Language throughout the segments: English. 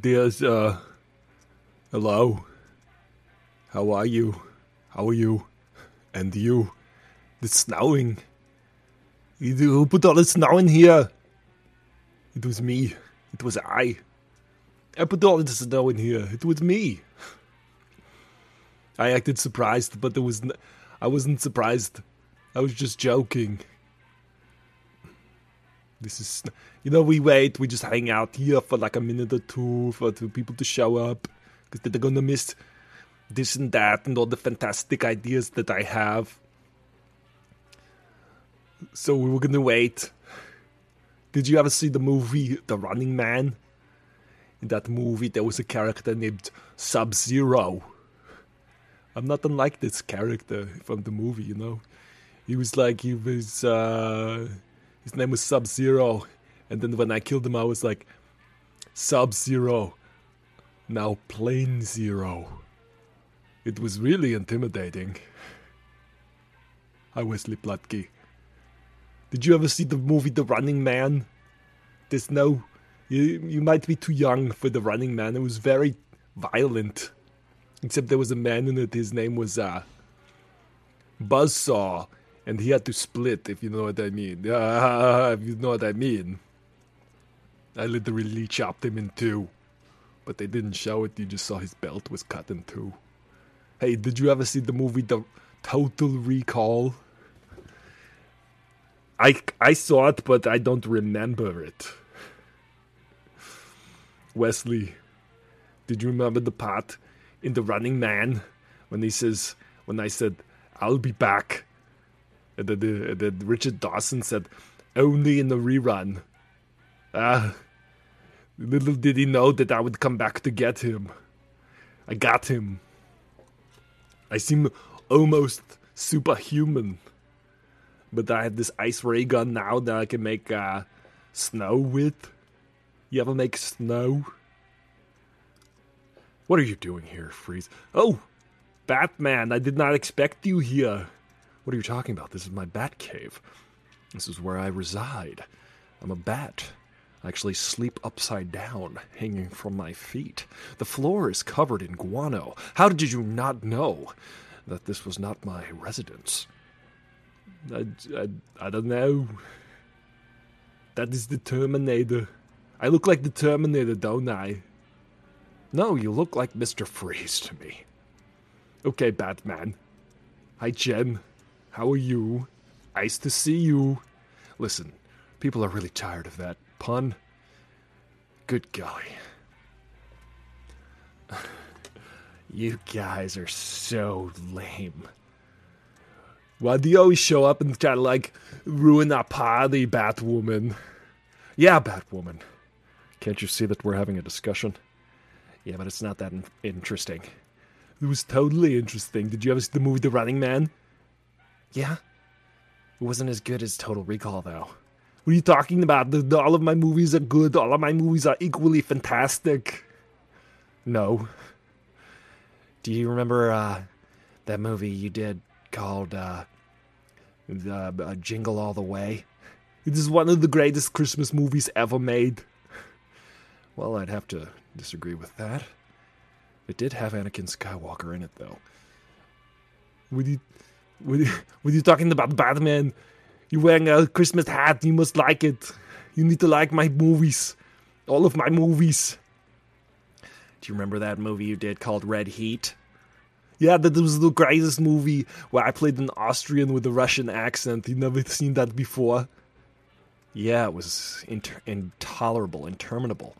There's, uh, hello. How are you? How are you? And you? It's snowing. You- Who put all the snow in here? It was me. It was I. I put all the snow in here. It was me. I acted surprised, but there was n- I wasn't surprised. I was just joking. This is, you know, we wait, we just hang out here for like a minute or two for the people to show up because they're gonna miss this and that and all the fantastic ideas that I have. So we were gonna wait. Did you ever see the movie The Running Man? In that movie, there was a character named Sub Zero. I'm not unlike this character from the movie, you know. He was like he was uh his name was Sub Zero. And then when I killed him I was like Sub Zero. Now plain zero. It was really intimidating. Hi Wesley Plutke. Did you ever see the movie The Running Man? There's no you you might be too young for The Running Man. It was very violent. Except there was a man in it, his name was uh Buzzsaw, and he had to split, if you know what I mean. Uh, if you know what I mean. I literally chopped him in two. But they didn't show it, you just saw his belt was cut in two. Hey, did you ever see the movie The Total Recall? I, I saw it, but I don't remember it. Wesley, did you remember the part in The Running Man when he says, when I said, I'll be back? And then Richard Dawson said, only in the rerun. Ah, little did he know that I would come back to get him. I got him. I seem almost superhuman. But I have this ice ray gun now that I can make uh, snow with. You ever make snow? What are you doing here, Freeze? Oh, Batman, I did not expect you here. What are you talking about? This is my bat cave. This is where I reside. I'm a bat. I actually sleep upside down, hanging from my feet. The floor is covered in guano. How did you not know that this was not my residence? I, I, I don't know. That is the Terminator. I look like the Terminator, don't I? No, you look like Mr. Freeze to me. Okay, Batman. Hi, Jen. How are you? Nice to see you. Listen, people are really tired of that pun. Good golly. You guys are so lame. Why do you always show up and try to, like, ruin our party, Batwoman? Yeah, Batwoman. Can't you see that we're having a discussion? Yeah, but it's not that in- interesting. It was totally interesting. Did you ever see the movie The Running Man? Yeah. It wasn't as good as Total Recall, though. What are you talking about? The, the- all of my movies are good. All of my movies are equally fantastic. No. Do you remember uh, that movie you did called uh, the, uh, Jingle All the Way? It is one of the greatest Christmas movies ever made. Well, I'd have to disagree with that. It did have Anakin Skywalker in it, though. Are you, what are you, what are you talking about, Batman? You're wearing a Christmas hat. You must like it. You need to like my movies. All of my movies. Do you remember that movie you did called Red Heat? Yeah, that was the greatest movie where I played an Austrian with a Russian accent. You've never seen that before? Yeah, it was inter- intolerable, interminable,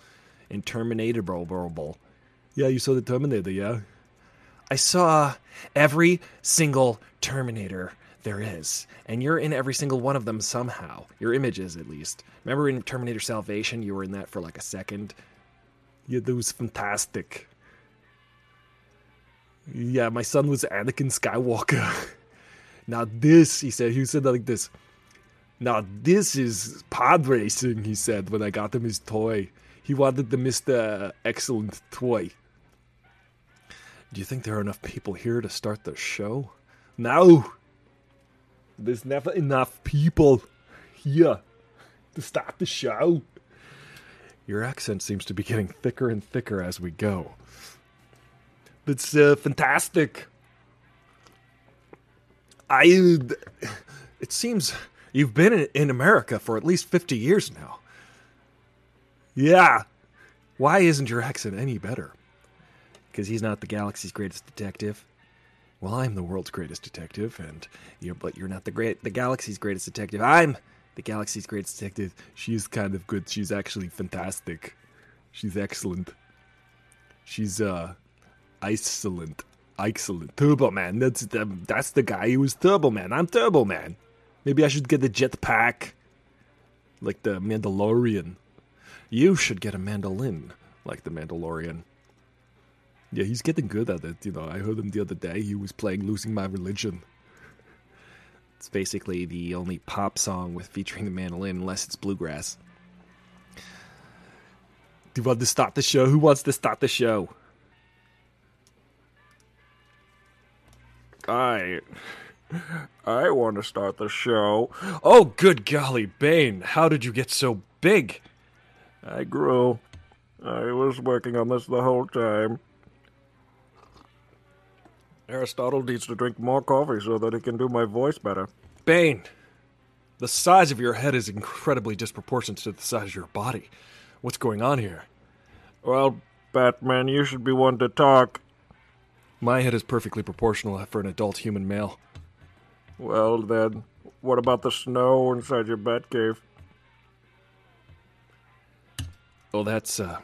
interminatable. Yeah, you saw the Terminator, yeah? I saw every single Terminator there is, and you're in every single one of them somehow. Your images, at least. Remember in Terminator Salvation, you were in that for like a second? Yeah, that was fantastic. Yeah, my son was Anakin Skywalker. now this, he said, he said that like this. Now this is pod racing, he said when I got him his toy. He wanted the Mr. Excellent toy. Do you think there are enough people here to start the show? No. There's never enough people here to start the show. Your accent seems to be getting thicker and thicker as we go. It's uh, fantastic. I. It seems you've been in America for at least 50 years now. Yeah. Why isn't your accent any better? Because he's not the galaxy's greatest detective. Well, I'm the world's greatest detective, and you're, but you're not the great, the galaxy's greatest detective. I'm the galaxy's greatest detective. She's kind of good. She's actually fantastic. She's excellent. She's uh, excellent, excellent. Turbo Man. That's the, that's the guy who was Turbo Man. I'm Turbo Man. Maybe I should get the jetpack, like the Mandalorian. You should get a mandolin, like the Mandalorian. Yeah, he's getting good at it. You know, I heard him the other day. He was playing "Losing My Religion." It's basically the only pop song with featuring the mandolin, unless it's bluegrass. Do you want to start the show? Who wants to start the show? I, I want to start the show. Oh, good golly, Bane! How did you get so big? I grew. I was working on this the whole time. Aristotle needs to drink more coffee so that he can do my voice better. Bane, the size of your head is incredibly disproportionate to the size of your body. What's going on here? Well, Batman, you should be one to talk. My head is perfectly proportional for an adult human male. Well, then, what about the snow inside your Batcave? Oh, that's, uh,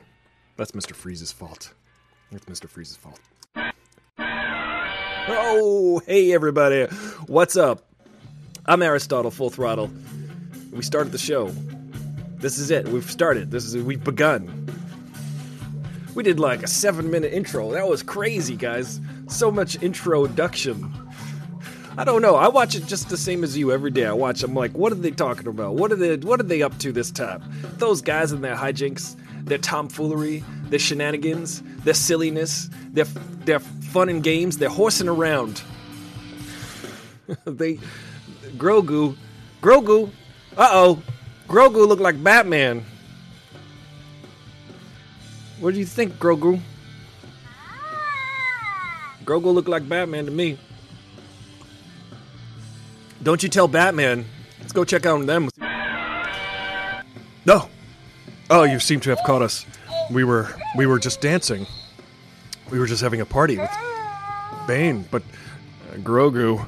that's Mr. Freeze's fault. That's Mr. Freeze's fault. Oh, hey everybody. What's up? I'm Aristotle Full Throttle. We started the show. This is it. We've started. This is we've begun. We did like a 7-minute intro. That was crazy, guys. So much introduction. I don't know. I watch it just the same as you every day. I watch. I'm like, what are they talking about? What are they? What are they up to this time? Those guys and their hijinks, their tomfoolery, their shenanigans, their silliness, their their fun and games. They're horsing around. they, Grogu, Grogu, uh oh, Grogu looked like Batman. What do you think, Grogu? Grogu looked like Batman to me. Don't you tell Batman. Let's go check out them. No. Oh, you seem to have caught us. We were we were just dancing. We were just having a party with Bane, but uh, Grogu.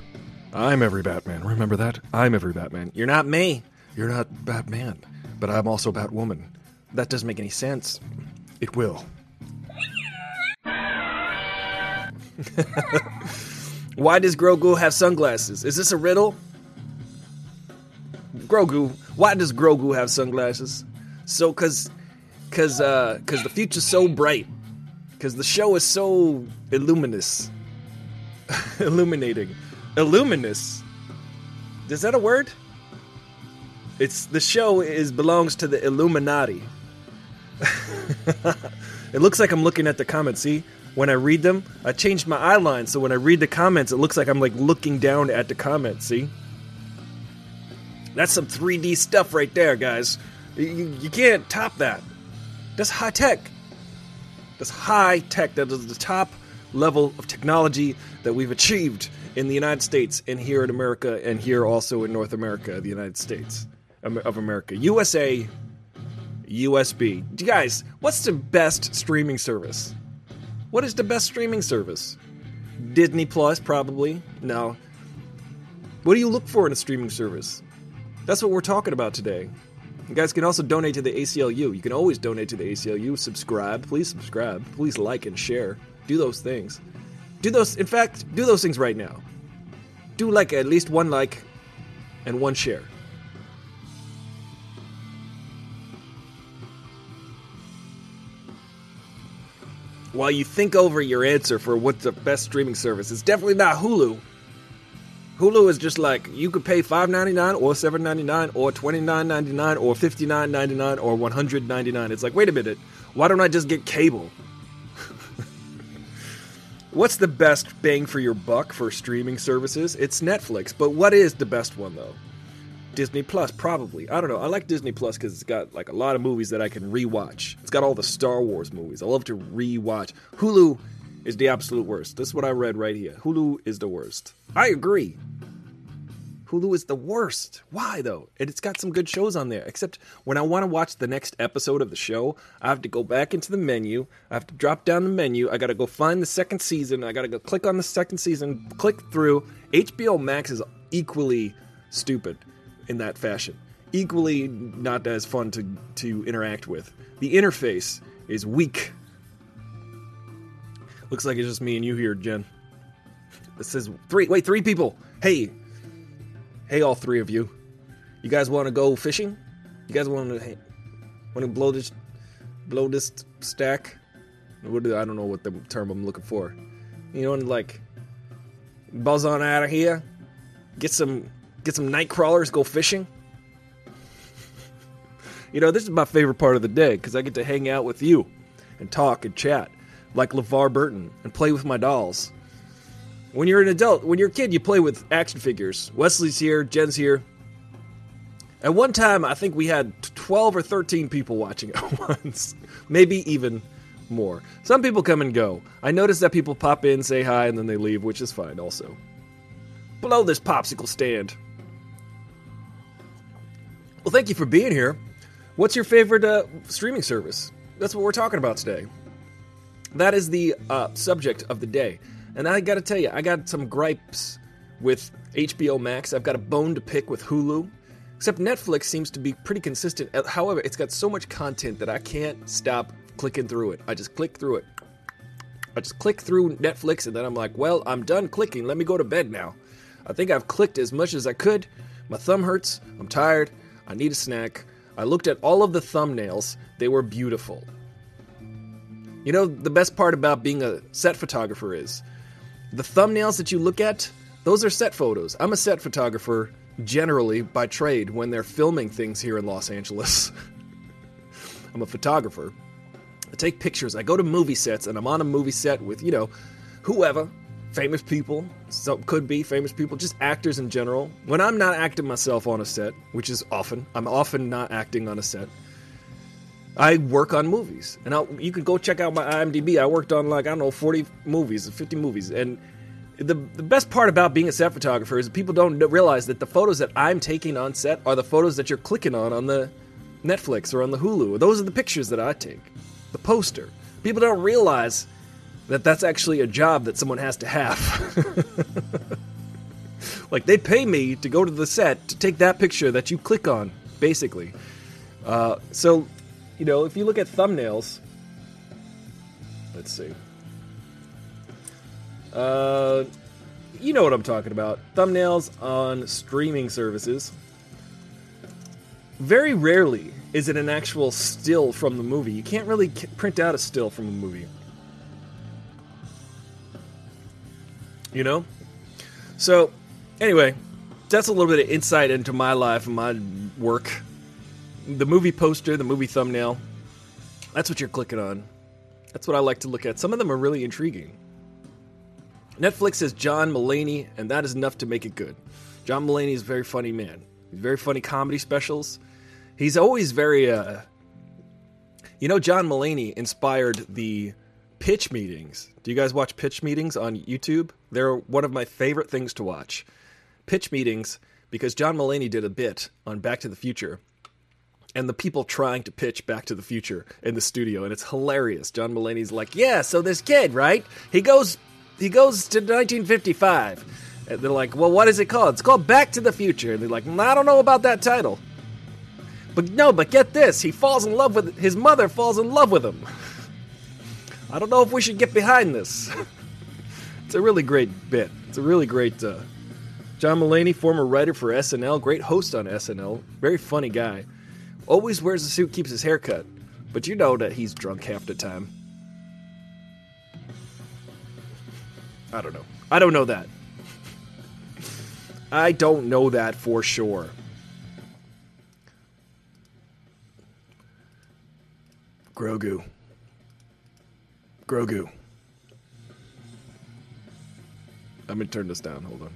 I'm every Batman. Remember that? I'm every Batman. You're not me. You're not Batman, but I'm also Batwoman. That doesn't make any sense. It will. Why does Grogu have sunglasses? Is this a riddle? Grogu, why does Grogu have sunglasses? So cuz cuz uh cuz the future's so bright. Cuz the show is so illuminous. Illuminating. Illuminous. Is that a word? It's the show is belongs to the Illuminati. it looks like I'm looking at the comments. See, when I read them, I changed my eye line so when I read the comments, it looks like I'm like looking down at the comments. See, that's some 3D stuff right there, guys. You, you can't top that. That's high tech. That's high tech. That is the top level of technology that we've achieved in the United States and here in America and here also in North America, the United States of America. USA USB. Guys, what's the best streaming service? What is the best streaming service? Disney Plus, probably. No. What do you look for in a streaming service? That's what we're talking about today. You guys can also donate to the ACLU. You can always donate to the ACLU. Subscribe. Please subscribe. Please like and share. Do those things. Do those, in fact, do those things right now. Do like at least one like and one share. while you think over your answer for what's the best streaming service. It's definitely not Hulu. Hulu is just like you could pay five ninety nine or seven ninety nine or twenty nine ninety nine or fifty nine ninety nine or one hundred ninety nine. It's like wait a minute, why don't I just get cable? What's the best bang for your buck for streaming services? It's Netflix, but what is the best one though? Disney Plus, probably. I don't know. I like Disney Plus because it's got like a lot of movies that I can rewatch. It's got all the Star Wars movies. I love to rewatch. Hulu is the absolute worst. This is what I read right here. Hulu is the worst. I agree. Hulu is the worst. Why though? And it's got some good shows on there. Except when I want to watch the next episode of the show, I have to go back into the menu. I have to drop down the menu. I got to go find the second season. I got to go click on the second season, click through. HBO Max is equally stupid in that fashion. Equally not as fun to to interact with. The interface is weak. Looks like it's just me and you here, Jen. This says three. Wait, three people. Hey, hey, all three of you. You guys want to go fishing? You guys want to want to blow this blow this stack? What do, I don't know what the term I'm looking for. You know, and like buzz on out of here. Get some get some night crawlers. Go fishing. You know, this is my favorite part of the day because I get to hang out with you and talk and chat like LeVar Burton and play with my dolls. When you're an adult, when you're a kid, you play with action figures. Wesley's here, Jen's here. At one time, I think we had 12 or 13 people watching at once, maybe even more. Some people come and go. I notice that people pop in, say hi, and then they leave, which is fine also. Below this popsicle stand. Well, thank you for being here. What's your favorite uh, streaming service? That's what we're talking about today. That is the uh, subject of the day. And I gotta tell you, I got some gripes with HBO Max. I've got a bone to pick with Hulu. Except Netflix seems to be pretty consistent. Uh, However, it's got so much content that I can't stop clicking through it. I just click through it. I just click through Netflix and then I'm like, well, I'm done clicking. Let me go to bed now. I think I've clicked as much as I could. My thumb hurts. I'm tired. I need a snack. I looked at all of the thumbnails. They were beautiful. You know, the best part about being a set photographer is the thumbnails that you look at, those are set photos. I'm a set photographer generally by trade when they're filming things here in Los Angeles. I'm a photographer. I take pictures. I go to movie sets and I'm on a movie set with, you know, whoever, famous people, could be famous people, just actors in general. When I'm not acting myself on a set, which is often, I'm often not acting on a set. I work on movies, and I'll, you can go check out my IMDb. I worked on like I don't know, forty movies, fifty movies, and the the best part about being a set photographer is people don't realize that the photos that I'm taking on set are the photos that you're clicking on on the Netflix or on the Hulu. Those are the pictures that I take, the poster. People don't realize that that's actually a job that someone has to have. like they pay me to go to the set to take that picture that you click on, basically. Uh, so you know, if you look at thumbnails, let's see. Uh, you know what I'm talking about. Thumbnails on streaming services. Very rarely is it an actual still from the movie. You can't really print out a still from a movie. You know? So, anyway, that's a little bit of insight into my life and my work the movie poster, the movie thumbnail. That's what you're clicking on. That's what I like to look at. Some of them are really intriguing. Netflix says John Mulaney, and that is enough to make it good. John Mulaney is a very funny man. He's very funny comedy specials. He's always very, uh, you know, John Mulaney inspired the pitch meetings. Do you guys watch pitch meetings on YouTube? They're one of my favorite things to watch. Pitch meetings because John Mulaney did a bit on Back to the Future and the people trying to pitch Back to the Future in the studio, and it's hilarious. John Mulaney's like, "Yeah, so this kid, right? He goes, he goes to 1955." And they're like, "Well, what is it called?" It's called Back to the Future. And they're like, "I don't know about that title." But no, but get this: he falls in love with his mother. Falls in love with him. I don't know if we should get behind this. it's a really great bit. It's a really great. Uh, John Mulaney, former writer for SNL, great host on SNL, very funny guy. Always wears a suit, keeps his hair cut. But you know that he's drunk half the time. I don't know. I don't know that. I don't know that for sure. Grogu. Grogu. Let me turn this down. Hold on.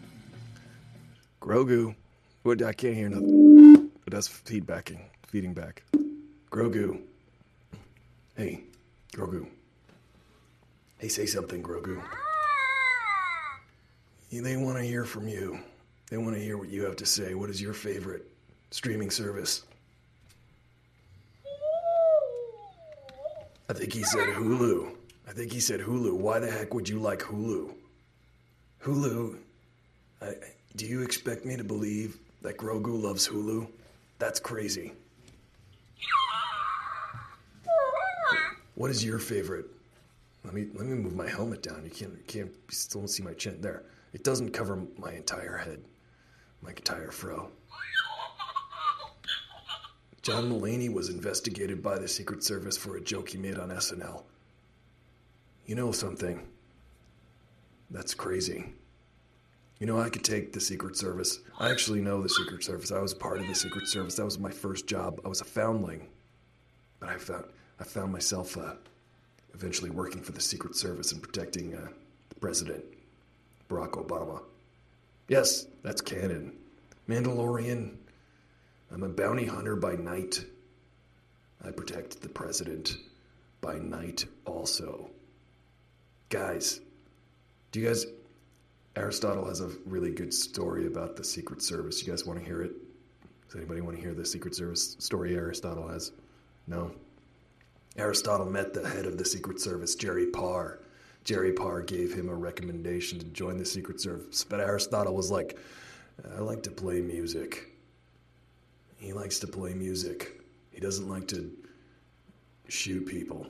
Grogu. I can't hear nothing. But that's feedbacking, feeding back. Grogu. Hey, Grogu. Hey, say something, Grogu. Ah! They want to hear from you. They want to hear what you have to say. What is your favorite streaming service? I think he said Hulu. I think he said Hulu. Why the heck would you like Hulu? Hulu. I, do you expect me to believe that Grogu loves Hulu? That's crazy. What is your favorite? Let me let me move my helmet down. You can't you can't you still don't see my chin there. It doesn't cover my entire head, my entire fro. John Mulaney was investigated by the Secret Service for a joke he made on SNL. You know something? That's crazy. You know, I could take the Secret Service. I actually know the Secret Service. I was part of the Secret Service. That was my first job. I was a foundling. But I found, I found myself uh, eventually working for the Secret Service and protecting uh, the president, Barack Obama. Yes, that's canon. Mandalorian. I'm a bounty hunter by night. I protect the president by night also. Guys, do you guys Aristotle has a really good story about the Secret Service. You guys want to hear it? Does anybody want to hear the Secret Service story Aristotle has? No? Aristotle met the head of the Secret Service, Jerry Parr. Jerry Parr gave him a recommendation to join the Secret Service, but Aristotle was like, I like to play music. He likes to play music. He doesn't like to shoot people.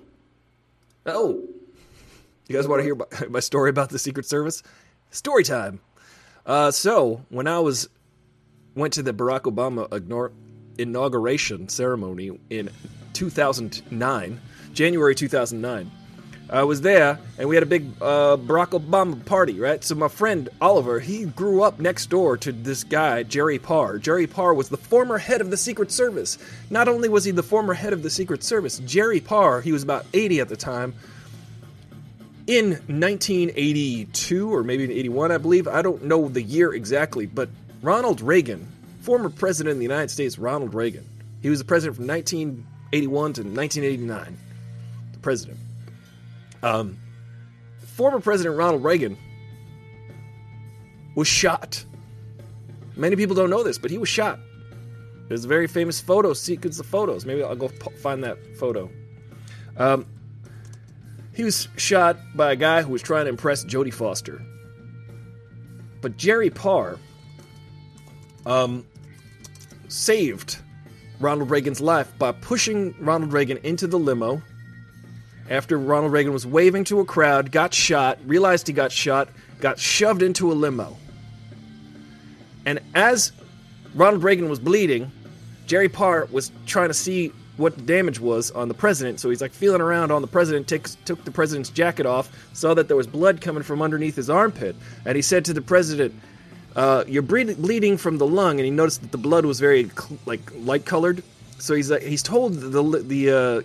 Oh, you guys want to hear my story about the Secret Service? Story time. Uh, so when I was went to the Barack Obama inauguration ceremony in 2009, January 2009. I was there, and we had a big uh, Barack Obama party, right? So my friend Oliver, he grew up next door to this guy, Jerry Parr. Jerry Parr was the former head of the Secret Service. Not only was he the former head of the Secret Service, Jerry Parr, he was about 80 at the time, in 1982 or maybe 81, I believe. I don't know the year exactly, but Ronald Reagan, former president of the United States, Ronald Reagan, he was the president from 1981 to 1989. The president. Um, former President Ronald Reagan was shot. Many people don't know this, but he was shot. There's a very famous photo sequence of photos. Maybe I'll go find that photo. Um, he was shot by a guy who was trying to impress Jodie Foster. But Jerry Parr um, saved Ronald Reagan's life by pushing Ronald Reagan into the limo after Ronald Reagan was waving to a crowd, got shot, realized he got shot, got shoved into a limo. And as Ronald Reagan was bleeding, Jerry Parr was trying to see what the damage was on the president. So he's like feeling around on the president, took the president's jacket off, saw that there was blood coming from underneath his armpit, and he said to the president, uh, "You're bleeding from the lung." And he noticed that the blood was very like light colored. So he's like, he's told the the uh,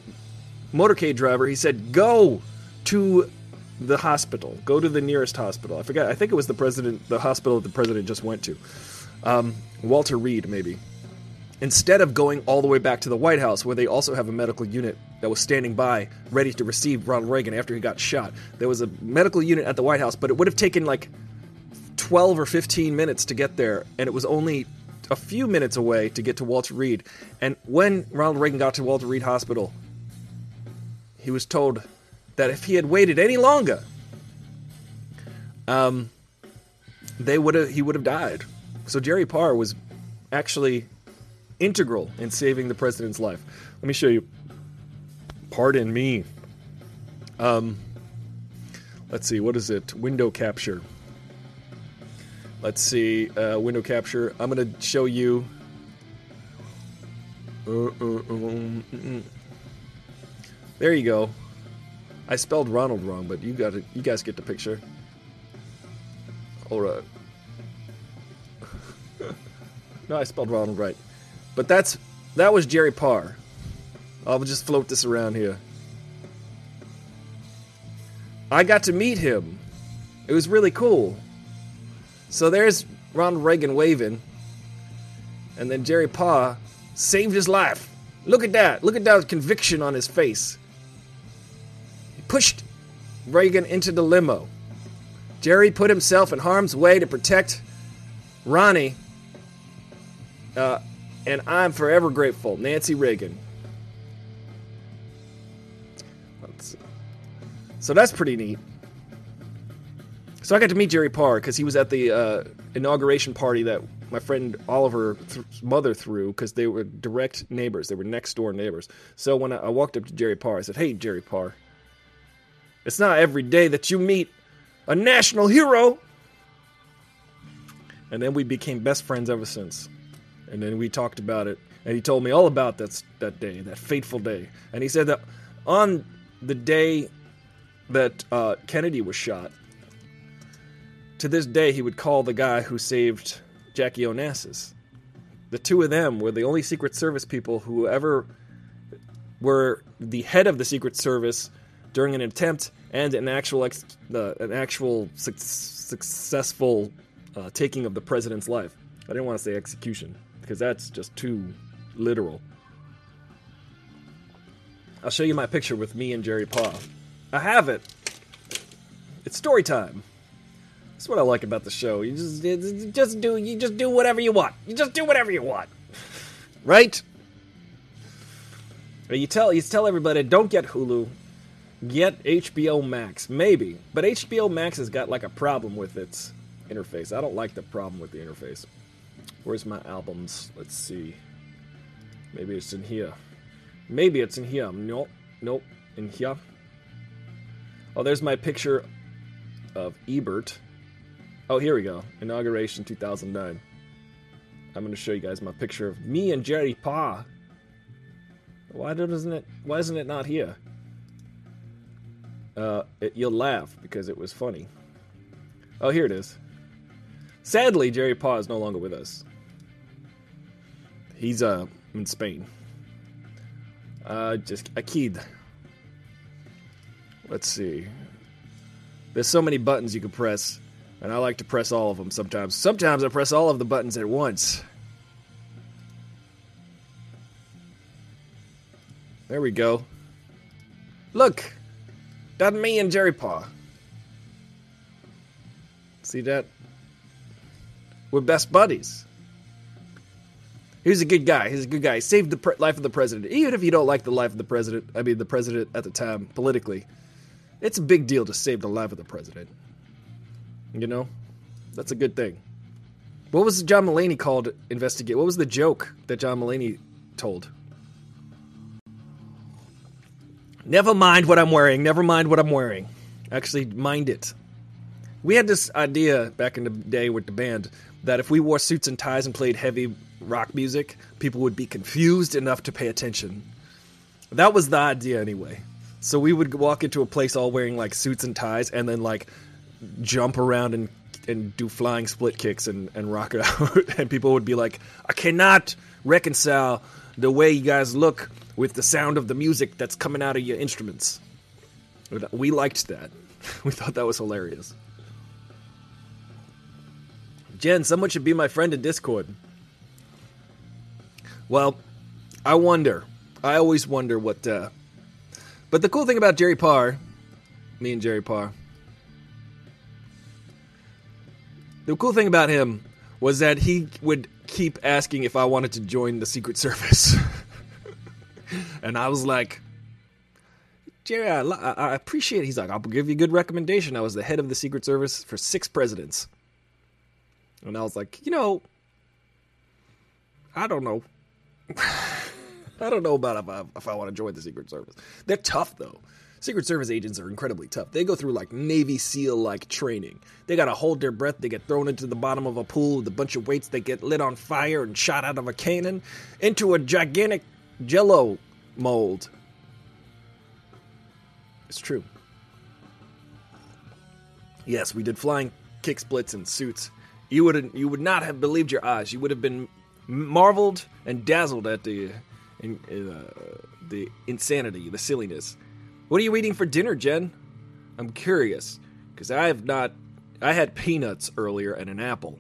motorcade driver. He said, "Go to the hospital. Go to the nearest hospital." I forget. I think it was the president, the hospital that the president just went to. Um, Walter Reed, maybe instead of going all the way back to the White House, where they also have a medical unit that was standing by ready to receive Ronald Reagan after he got shot. There was a medical unit at the White House, but it would have taken like 12 or 15 minutes to get there, and it was only a few minutes away to get to Walter Reed. And when Ronald Reagan got to Walter Reed Hospital, he was told that if he had waited any longer, um, they would have he would have died. So Jerry Parr was actually integral in saving the president's life. Let me show you. Pardon me. Um, let's see, what is it? Window capture. Let's see, uh, window capture. I'm going to show you. Uh, uh, um, there you go. I spelled Ronald wrong, but you got it. You guys get the picture. All right. no, I spelled Ronald right. But that's that was Jerry Parr. I'll just float this around here. I got to meet him. It was really cool. So there's Ronald Reagan waving. And then Jerry Parr saved his life. Look at that. Look at that conviction on his face. He pushed Reagan into the limo. Jerry put himself in harm's way to protect Ronnie. Uh, and I'm forever grateful. Nancy Reagan. So that's pretty neat. So I got to meet Jerry Parr because he was at the uh, inauguration party that my friend Oliver's mother threw because they were direct neighbors. They were next door neighbors. So when I, I walked up to Jerry Parr, I said, Hey, Jerry Parr, it's not every day that you meet a national hero. And then we became best friends ever since. And then we talked about it. And he told me all about that, that day, that fateful day. And he said that on the day that uh, Kennedy was shot, to this day, he would call the guy who saved Jackie Onassis. The two of them were the only Secret Service people who ever were the head of the Secret Service during an attempt and an actual ex- uh, an actual su- successful uh, taking of the president's life. I didn't want to say execution because that's just too literal. I'll show you my picture with me and Jerry Parr. I have it. It's story time. That's what I like about the show. You just you just do you just do whatever you want. You just do whatever you want. right? You tell you tell everybody don't get Hulu, get HBO Max. Maybe. But HBO Max has got like a problem with its interface. I don't like the problem with the interface. Where's my albums? Let's see. Maybe it's in here. Maybe it's in here. Nope. Nope. In here. Oh, there's my picture of Ebert. Oh, here we go. Inauguration 2009. I'm going to show you guys my picture of me and Jerry Parr. Why doesn't it? Why isn't it not here? Uh, it, you'll laugh because it was funny. Oh, here it is. Sadly, Jerry Parr is no longer with us. He's uh in Spain. Uh, just a kid. Let's see. There's so many buttons you can press, and I like to press all of them sometimes. Sometimes I press all of the buttons at once. There we go. Look, that's me and Jerry Parr. See that? We're best buddies. He's a good guy. He's a good guy. He saved the pre- life of the president. Even if you don't like the life of the president, I mean, the president at the time, politically, it's a big deal to save the life of the president. You know? That's a good thing. What was John Mulaney called investigate? What was the joke that John Mulaney told? Never mind what I'm wearing. Never mind what I'm wearing. Actually, mind it. We had this idea back in the day with the band that if we wore suits and ties and played heavy rock music, people would be confused enough to pay attention. That was the idea anyway. So we would walk into a place all wearing like suits and ties and then like jump around and and do flying split kicks and, and rock it out and people would be like, I cannot reconcile the way you guys look with the sound of the music that's coming out of your instruments. We liked that. We thought that was hilarious. Jen, someone should be my friend in Discord. Well, I wonder. I always wonder what. Uh... But the cool thing about Jerry Parr, me and Jerry Parr, the cool thing about him was that he would keep asking if I wanted to join the Secret Service. and I was like, Jerry, I, I, appreciate it. He's like, I'll give you a good recommendation. I was the head of the Secret Service for six presidents. And I was like, you know, I don't know. I don't know about if I, if I want to join the Secret Service. They're tough, though. Secret Service agents are incredibly tough. They go through like Navy SEAL like training. They got to hold their breath. They get thrown into the bottom of a pool with a bunch of weights. They get lit on fire and shot out of a cannon into a gigantic jello mold. It's true. Yes, we did flying kick splits in suits. You would you would not have believed your eyes. You would have been marveled and dazzled at the in, uh, the insanity, the silliness. What are you eating for dinner, Jen? I'm curious because I have not. I had peanuts earlier and an apple.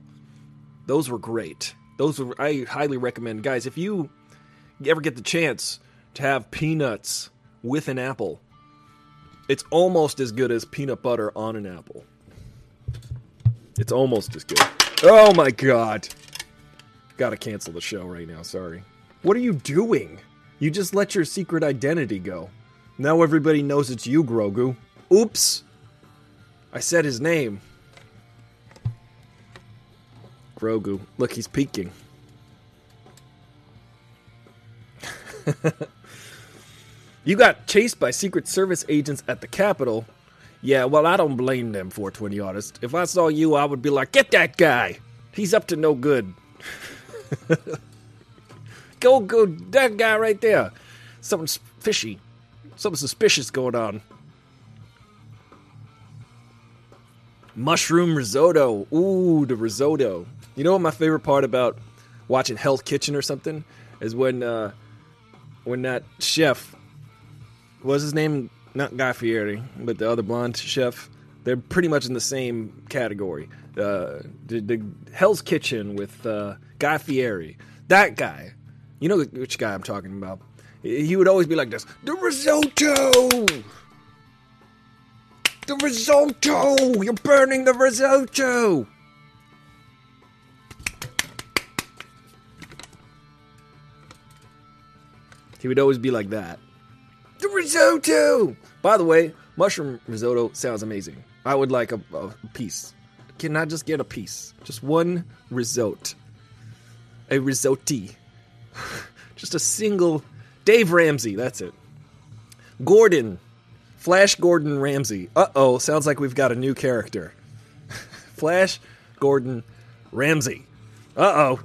Those were great. Those are, I highly recommend, guys. If you ever get the chance to have peanuts with an apple, it's almost as good as peanut butter on an apple. It's almost as good. Oh my god. Gotta cancel the show right now, sorry. What are you doing? You just let your secret identity go. Now everybody knows it's you, Grogu. Oops. I said his name. Grogu. Look, he's peeking. you got chased by Secret Service agents at the Capitol. Yeah, well, I don't blame them, 420 artist. If I saw you, I would be like, get that guy. He's up to no good. go, go, that guy right there. Something fishy. Something suspicious going on. Mushroom risotto. Ooh, the risotto. You know what my favorite part about watching Hell's Kitchen or something is when uh, when that chef was his name not Guy Fieri, but the other blonde chef. They're pretty much in the same category. Uh, the, the Hell's Kitchen with uh, Guy Fieri. That guy. You know which guy I'm talking about. He would always be like this The risotto! The risotto! You're burning the risotto! He would always be like that. The risotto! By the way, mushroom risotto sounds amazing. I would like a, a piece. Can I just get a piece? Just one risotto. A risotti. just a single. Dave Ramsey, that's it. Gordon. Flash Gordon Ramsay. Uh oh, sounds like we've got a new character. Flash Gordon Ramsay. Uh oh.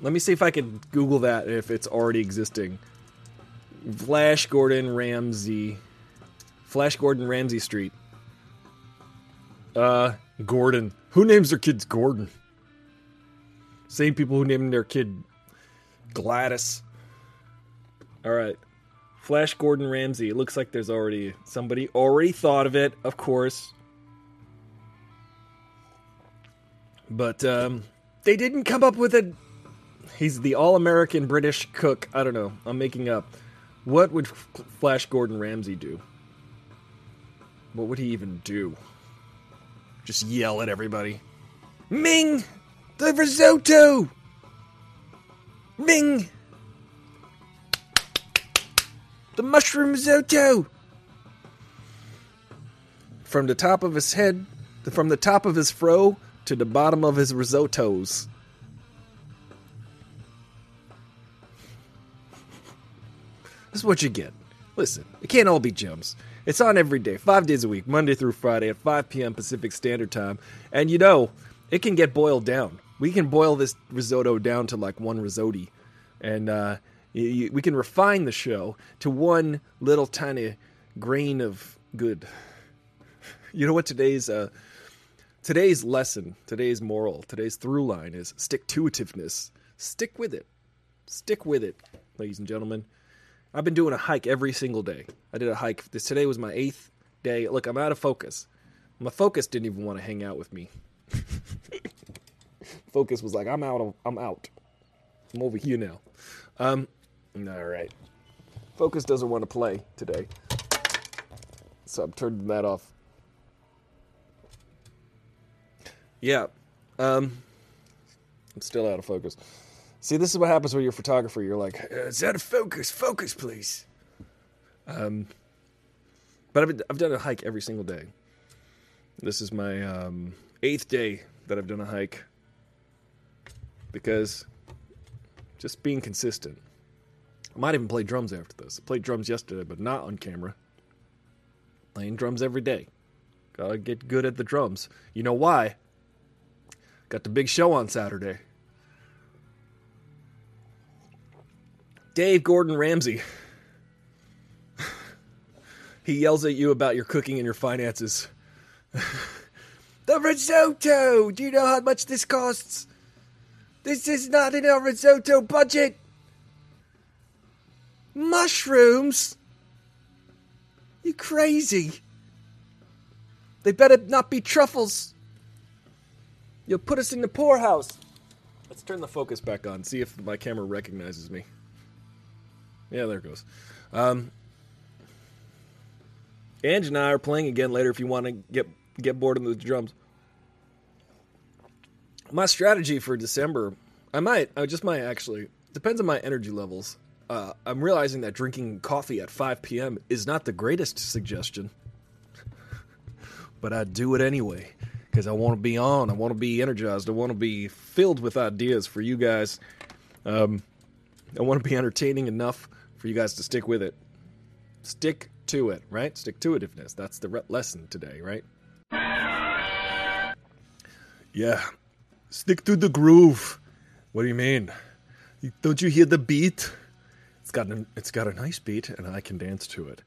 Let me see if I can Google that if it's already existing. Flash Gordon Ramsay. Flash Gordon Ramsay Street. Uh, Gordon. Who names their kids Gordon? Same people who named their kid Gladys. All right. Flash Gordon Ramsay. It looks like there's already somebody already thought of it, of course. But um, they didn't come up with it. He's the all-American British cook. I don't know. I'm making up. What would Flash Gordon Ramsay do? What would he even do? Just yell at everybody. Ming! The risotto! Ming! The mushroom risotto! From the top of his head, from the top of his fro to the bottom of his risottos. This is what you get. Listen, it can't all be gems. It's on every day, five days a week, Monday through Friday at 5 p.m. Pacific Standard Time. And you know, it can get boiled down. We can boil this risotto down to like one risotto. And uh, we can refine the show to one little tiny grain of good. You know what today's uh, today's lesson, today's moral, today's through line is stick to itiveness. Stick with it. Stick with it, ladies and gentlemen. I've been doing a hike every single day. I did a hike. This today was my eighth day. Look, I'm out of focus. My focus didn't even want to hang out with me. focus was like, I'm out. Of, I'm out. I'm over here now. Um, all right. Focus doesn't want to play today, so I'm turning that off. Yeah. Um, I'm still out of focus. See, this is what happens when you're a photographer. You're like, it's out of focus. Focus, please. Um, but I've, I've done a hike every single day. This is my um, eighth day that I've done a hike because just being consistent. I might even play drums after this. I played drums yesterday, but not on camera. Playing drums every day. Gotta get good at the drums. You know why? Got the big show on Saturday. Dave Gordon Ramsay. he yells at you about your cooking and your finances. the risotto! Do you know how much this costs? This is not in our risotto budget! Mushrooms? You crazy? They better not be truffles. You'll put us in the poorhouse. Let's turn the focus back on. See if my camera recognizes me. Yeah, there it goes. Um, Ange and I are playing again later if you want to get get bored of the drums. My strategy for December, I might, I just might actually, depends on my energy levels. Uh, I'm realizing that drinking coffee at 5 p.m. is not the greatest suggestion, but I do it anyway because I want to be on. I want to be energized. I want to be filled with ideas for you guys. Um, I want to be entertaining enough for you guys to stick with it. Stick to it, right? Stick to itiveness. That's the re- lesson today, right? Yeah. Stick to the groove. What do you mean? Don't you hear the beat? It's got an, it's got a nice beat, and I can dance to it.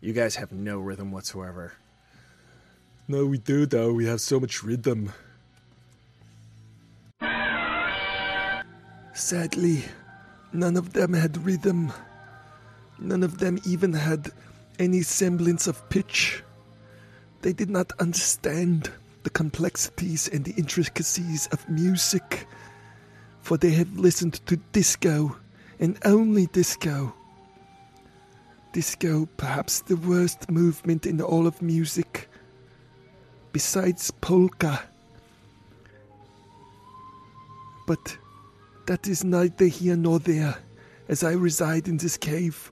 You guys have no rhythm whatsoever. No, we do though. We have so much rhythm. Sadly, none of them had rhythm. None of them even had any semblance of pitch. They did not understand the complexities and the intricacies of music, for they have listened to disco and only disco. Disco, perhaps the worst movement in all of music, besides polka. But that is neither here nor there, as I reside in this cave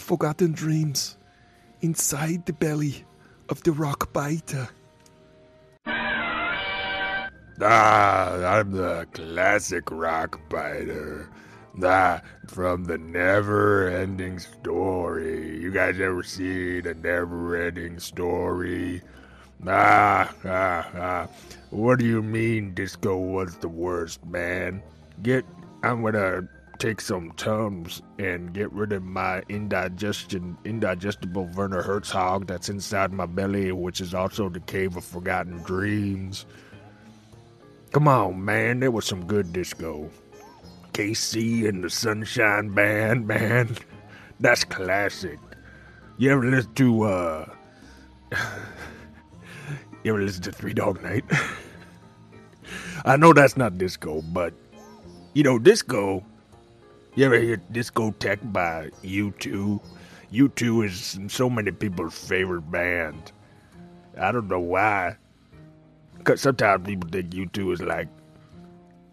forgotten dreams, inside the belly of the rock biter. Ah, I'm the classic rock biter. Ah, from the never ending story. You guys ever seen a never ending story? Ah, ah, ah. What do you mean disco was the worst, man? Get, I'm gonna take some Tums and get rid of my indigestion, indigestible Werner Herzog that's inside my belly, which is also the cave of forgotten dreams. Come on, man, there was some good disco. KC and the Sunshine Band, man, that's classic. You ever listen to, uh, you ever listen to Three Dog Night? I know that's not disco, but, you know, disco you ever hear Discotheque by U2? U2 is so many people's favorite band. I don't know why. Cause sometimes people think U2 is like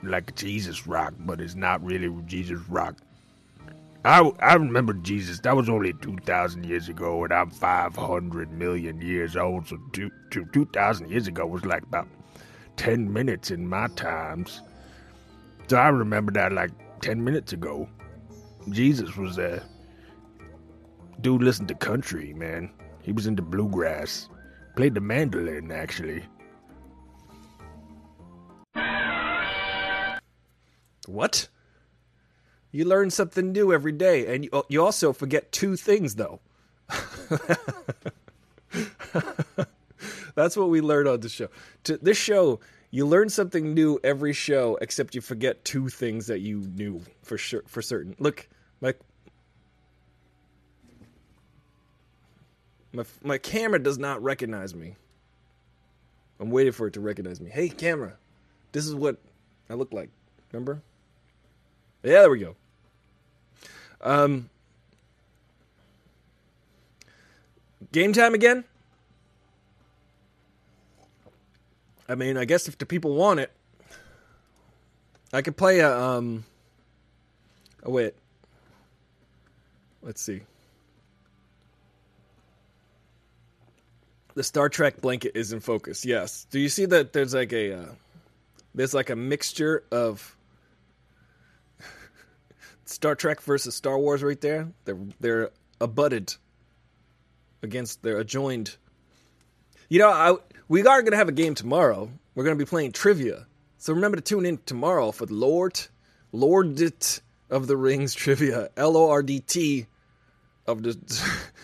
like Jesus rock, but it's not really Jesus rock. I I remember Jesus. That was only two thousand years ago, and I'm five hundred million years old. So two two two thousand years ago was like about ten minutes in my times. So I remember that like 10 minutes ago. Jesus was there. Dude listened to country, man. He was into bluegrass. Played the mandolin, actually. What? You learn something new every day, and you, oh, you also forget two things, though. That's what we learned on the show. To this show, you learn something new every show, except you forget two things that you knew for sure, for certain. Look, my my my camera does not recognize me. I'm waiting for it to recognize me. Hey, camera, this is what I look like. Remember? Yeah, there we go. Um, game time again. I mean, I guess if the people want it, I could play a um. Oh wait. Let's see. The Star Trek blanket is in focus. Yes. Do you see that? There's like a uh, there's like a mixture of Star Trek versus Star Wars right there. They're they're abutted against they're adjoined. You know, I we are going to have a game tomorrow. We're going to be playing trivia. So remember to tune in tomorrow for the Lord, Lordet of the Rings trivia. L O R D T of the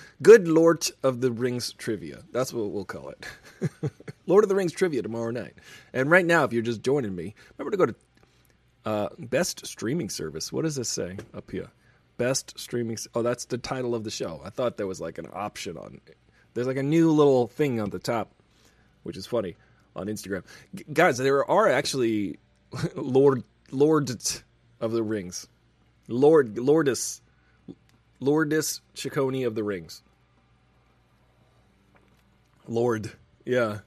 Good Lord of the Rings trivia. That's what we'll call it. Lord of the Rings trivia tomorrow night. And right now, if you're just joining me, remember to go to uh, best streaming service. What does this say up here? Best streaming. Oh, that's the title of the show. I thought there was like an option on. There's like a new little thing on the top which is funny on Instagram. G- guys, there are actually Lord Lord of the Rings. Lord Lordis Lordis Ciccone of the Rings. Lord. Yeah.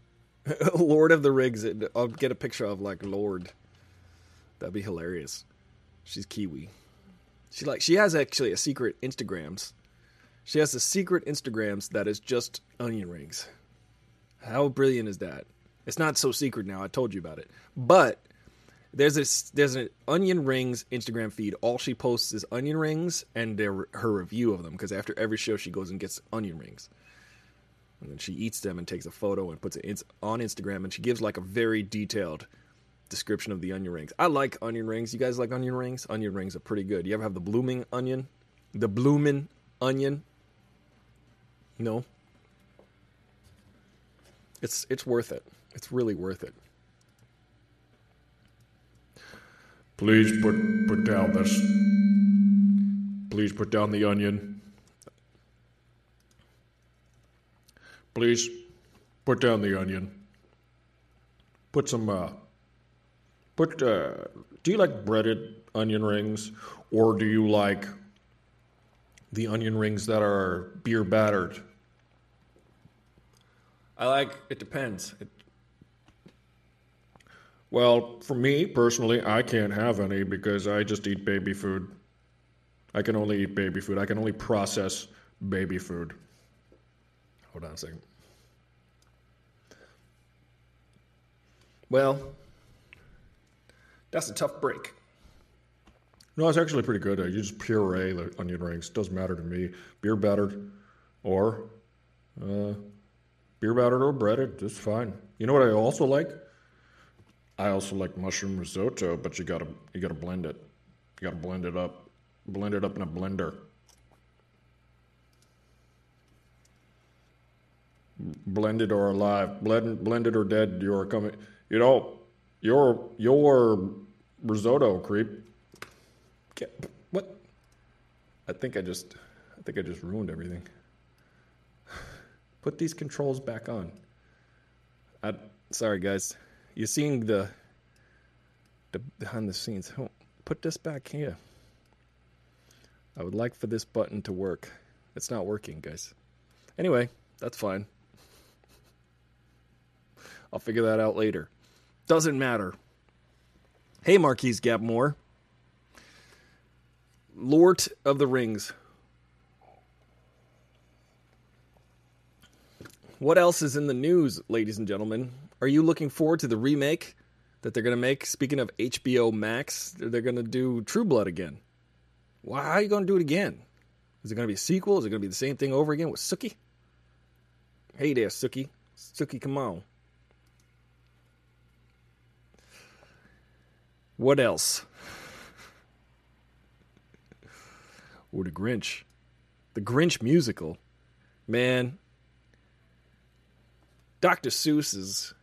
Lord of the Rings. I'll get a picture of like Lorde. That'd be hilarious. She's Kiwi. She like she has actually a secret Instagrams. She has a secret Instagrams that is just onion rings. How brilliant is that? It's not so secret now. I told you about it. But there's this there's an onion rings Instagram feed. All she posts is onion rings and their, her review of them because after every show she goes and gets onion rings. And then she eats them and takes a photo and puts it on Instagram and she gives like a very detailed description of the onion rings. I like onion rings. You guys like onion rings? Onion rings are pretty good. You ever have the blooming onion? The blooming onion? No. It's it's worth it. It's really worth it. Please put put down this. Please put down the onion. Please put down the onion. Put some uh put uh do you like breaded onion rings or do you like the onion rings that are beer battered? I like it depends. It, well, for me personally, I can't have any because I just eat baby food. I can only eat baby food. I can only process baby food. Hold on a second. Well, that's a tough break. No, it's actually pretty good. You just puree the onion rings. Doesn't matter to me. Beer battered or uh, beer battered or breaded, just fine. You know what I also like? I also like mushroom risotto, but you gotta you gotta blend it. You gotta blend it up. Blend it up in a blender. Blended or alive, blended, blended or dead. You're coming. You know, your your risotto creep. What? I think I just, I think I just ruined everything. Put these controls back on. I, sorry guys. You're seeing the the behind the scenes. Put this back here. I would like for this button to work. It's not working, guys. Anyway, that's fine. I'll figure that out later. Doesn't matter. Hey, Marquise Gapmore. Lord of the Rings. What else is in the news, ladies and gentlemen? Are you looking forward to the remake that they're going to make? Speaking of HBO Max, they're going to do True Blood again. Why are you going to do it again? Is it going to be a sequel? Is it going to be the same thing over again with Sookie? Hey there, Sookie. Sookie, come on. What else? Or the Grinch. The Grinch musical. Man, Dr. Seuss is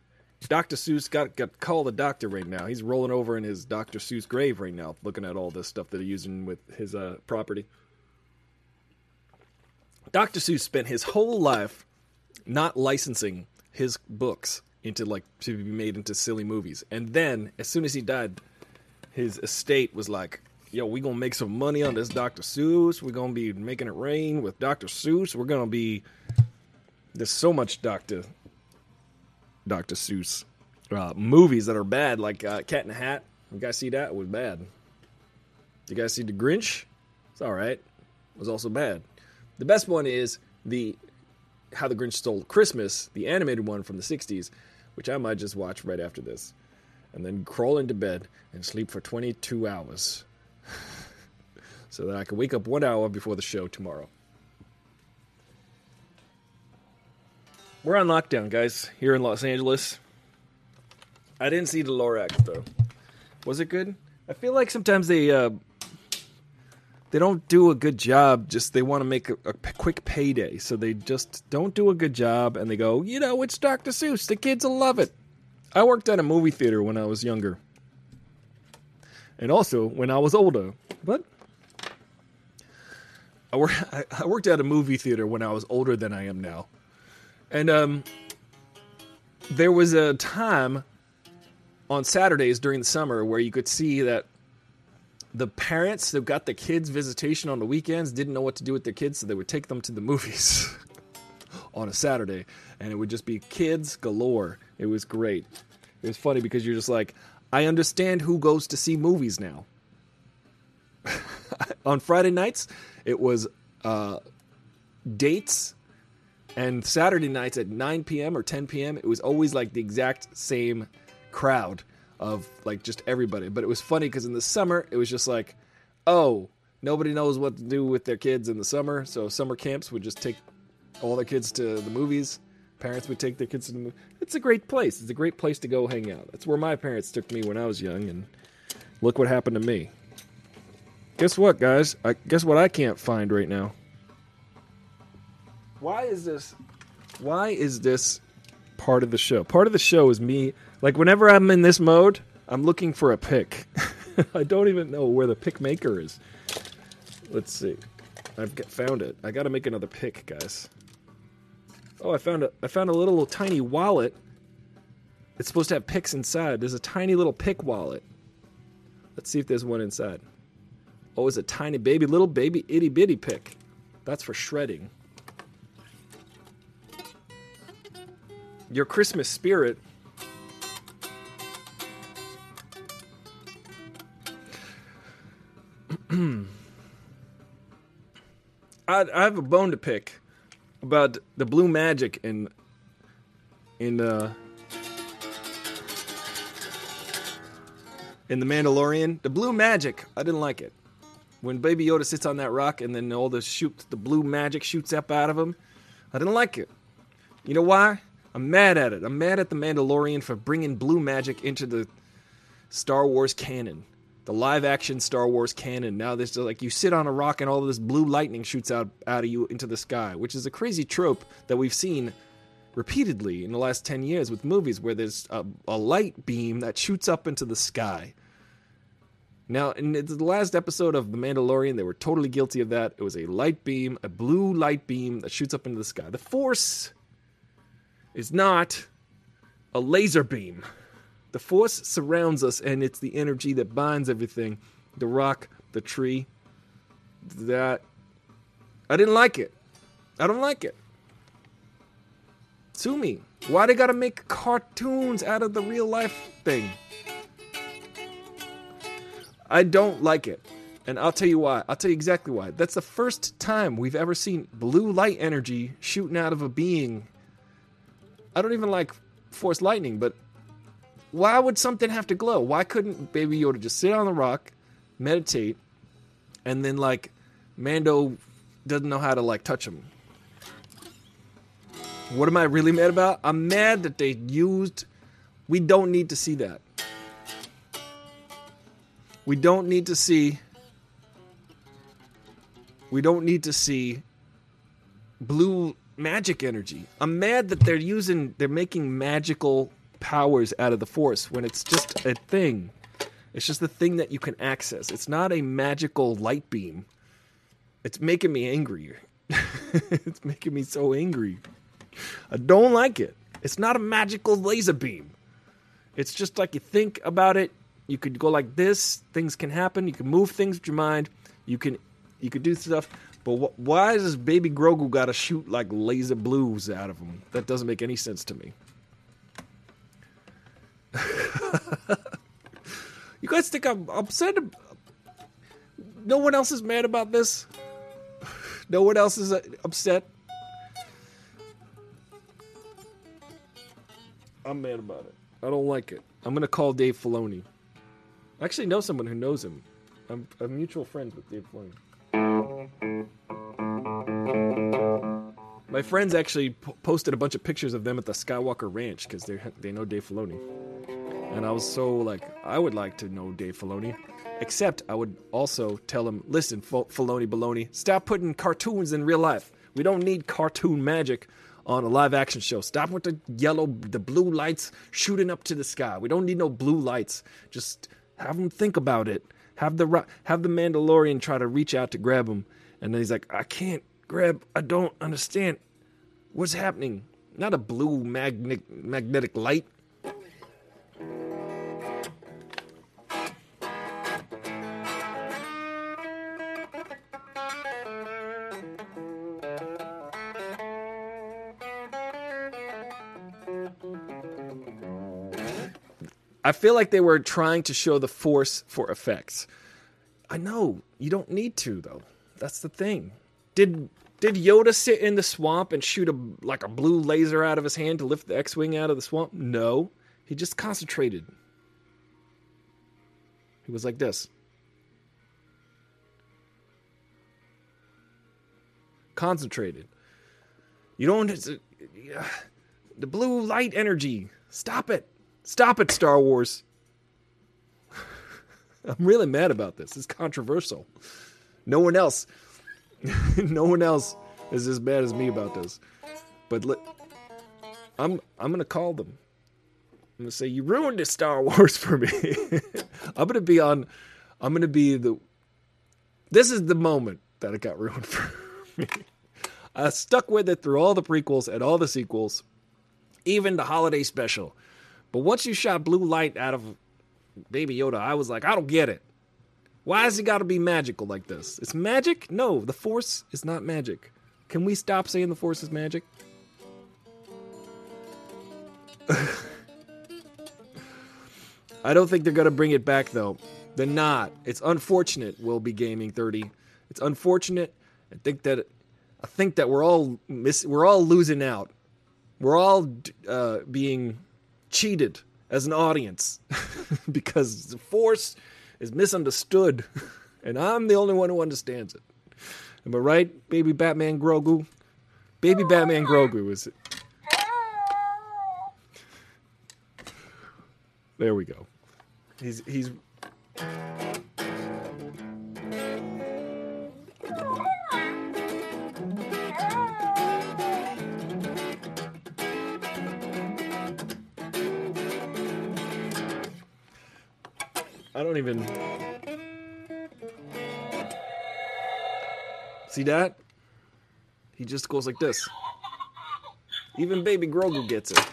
Dr. Seuss got got call the doctor right now. He's rolling over in his Dr. Seuss grave right now, looking at all this stuff that he's using with his uh, property. Dr. Seuss spent his whole life not licensing his books into like to be made into silly movies, and then as soon as he died, his estate was like, "Yo, we gonna make some money on this Dr. Seuss. We're gonna be making it rain with Dr. Seuss. We're gonna be there's so much Dr. Dr. Seuss uh, movies that are bad, like uh, Cat in the Hat. You guys see that? It was bad. You guys see The Grinch? It's all right. It was also bad. The best one is the How the Grinch Stole Christmas, the animated one from the '60s, which I might just watch right after this, and then crawl into bed and sleep for 22 hours, so that I can wake up one hour before the show tomorrow. We're on lockdown, guys, here in Los Angeles. I didn't see the Lorax though. Was it good? I feel like sometimes they uh, they don't do a good job. Just they want to make a, a quick payday, so they just don't do a good job, and they go, you know, it's Dr. Seuss. The kids will love it. I worked at a movie theater when I was younger, and also when I was older. But I, wor- I worked at a movie theater when I was older than I am now. And um, there was a time on Saturdays during the summer where you could see that the parents that got the kids visitation on the weekends didn't know what to do with their kids, so they would take them to the movies on a Saturday, and it would just be kids galore. It was great. It was funny because you're just like, I understand who goes to see movies now. On Friday nights, it was uh, dates, and Saturday nights at 9 p.m. or 10 p.m., it was always like the exact same crowd of like just everybody. But it was funny because in the summer, it was just like, oh, nobody knows what to do with their kids in the summer. So summer camps would just take all their kids to the movies. Parents would take their kids to the movies. It's a great place. It's a great place to go hang out. That's where my parents took me when I was young, and look what happened to me. Guess what, guys? I guess what I can't find right now. Why is this? Why is this part of the show? Part of the show is me. Like whenever I'm in this mode, I'm looking for a pick. I don't even know where the pick maker is. Let's see. I've found it. I got to make another pick, guys. Oh, I found a I found a little tiny wallet. It's supposed to have picks inside. There's a tiny little pick wallet. Let's see if there's one inside. Oh, it's a tiny baby, little baby itty bitty pick. That's for shredding. Your Christmas spirit. I, I have a bone to pick about the blue magic in in uh in the Mandalorian. The blue magic, I didn't like it. When Baby Yoda sits on that rock and then all the the blue magic shoots up out of him, I didn't like it. You know why? I'm mad at it. I'm mad at the Mandalorian for bringing blue magic into the Star Wars canon the live action Star Wars canon. Now this like you sit on a rock and all this blue lightning shoots out out of you into the sky, which is a crazy trope that we've seen repeatedly in the last 10 years with movies where there's a, a light beam that shoots up into the sky. Now, in the last episode of The Mandalorian, they were totally guilty of that. It was a light beam, a blue light beam that shoots up into the sky. The Force is not a laser beam. The force surrounds us, and it's the energy that binds everything the rock, the tree. That. I didn't like it. I don't like it. Sue me. Why they gotta make cartoons out of the real life thing? I don't like it. And I'll tell you why. I'll tell you exactly why. That's the first time we've ever seen blue light energy shooting out of a being. I don't even like force lightning, but why would something have to glow? Why couldn't Baby Yoda just sit on the rock, meditate, and then like Mando doesn't know how to like touch him? What am I really mad about? I'm mad that they used. We don't need to see that. We don't need to see. We don't need to see blue magic energy. I'm mad that they're using. They're making magical powers out of the force when it's just a thing. It's just a thing that you can access. It's not a magical light beam. It's making me angry. it's making me so angry. I don't like it. It's not a magical laser beam. It's just like you think about it. You could go like this. Things can happen. You can move things with your mind. You can, you could do stuff. But wh- why does Baby Grogu got to shoot like laser blues out of him? That doesn't make any sense to me. you guys think I'm upset? No one else is mad about this? No one else is uh, upset? I'm mad about it. I don't like it. I'm gonna call Dave Filoni. I actually know someone who knows him. I'm, I'm mutual friend with Dave Filoni. My friends actually posted a bunch of pictures of them at the Skywalker Ranch because they they know Dave Filoni. And I was so like, I would like to know Dave Filoni. Except I would also tell him, listen, F- Filoni Baloney, stop putting cartoons in real life. We don't need cartoon magic on a live action show. Stop with the yellow, the blue lights shooting up to the sky. We don't need no blue lights. Just have him think about it. Have the have the Mandalorian try to reach out to grab him, and then he's like, I can't grab. I don't understand what's happening. Not a blue magnetic magnetic light. I feel like they were trying to show the force for effects. I know you don't need to though. That's the thing. Did did Yoda sit in the swamp and shoot a like a blue laser out of his hand to lift the X-wing out of the swamp? No. He just concentrated. He was like this. Concentrated. You don't uh, the blue light energy. Stop it. Stop it, Star Wars. I'm really mad about this. It's controversial. No one else, no one else is as bad as me about this. But li- I'm I'm gonna call them. I'm gonna say you ruined the Star Wars for me. I'm gonna be on. I'm gonna be the. This is the moment that it got ruined for me. I stuck with it through all the prequels and all the sequels, even the holiday special. But once you shot blue light out of Baby Yoda, I was like, I don't get it. Why has it got to be magical like this? It's magic? No, the Force is not magic. Can we stop saying the Force is magic? I don't think they're going to bring it back, though. They're not. It's unfortunate, we'll Be Gaming 30. It's unfortunate. I think that I think that we're all miss, we're all losing out. We're all uh, being cheated as an audience because the Force is misunderstood, and I'm the only one who understands it. Am I right, baby Batman Grogu? Baby Batman Grogu is it? There we go. He's he's don't even see that. He just goes like this. Even baby Grogu gets it.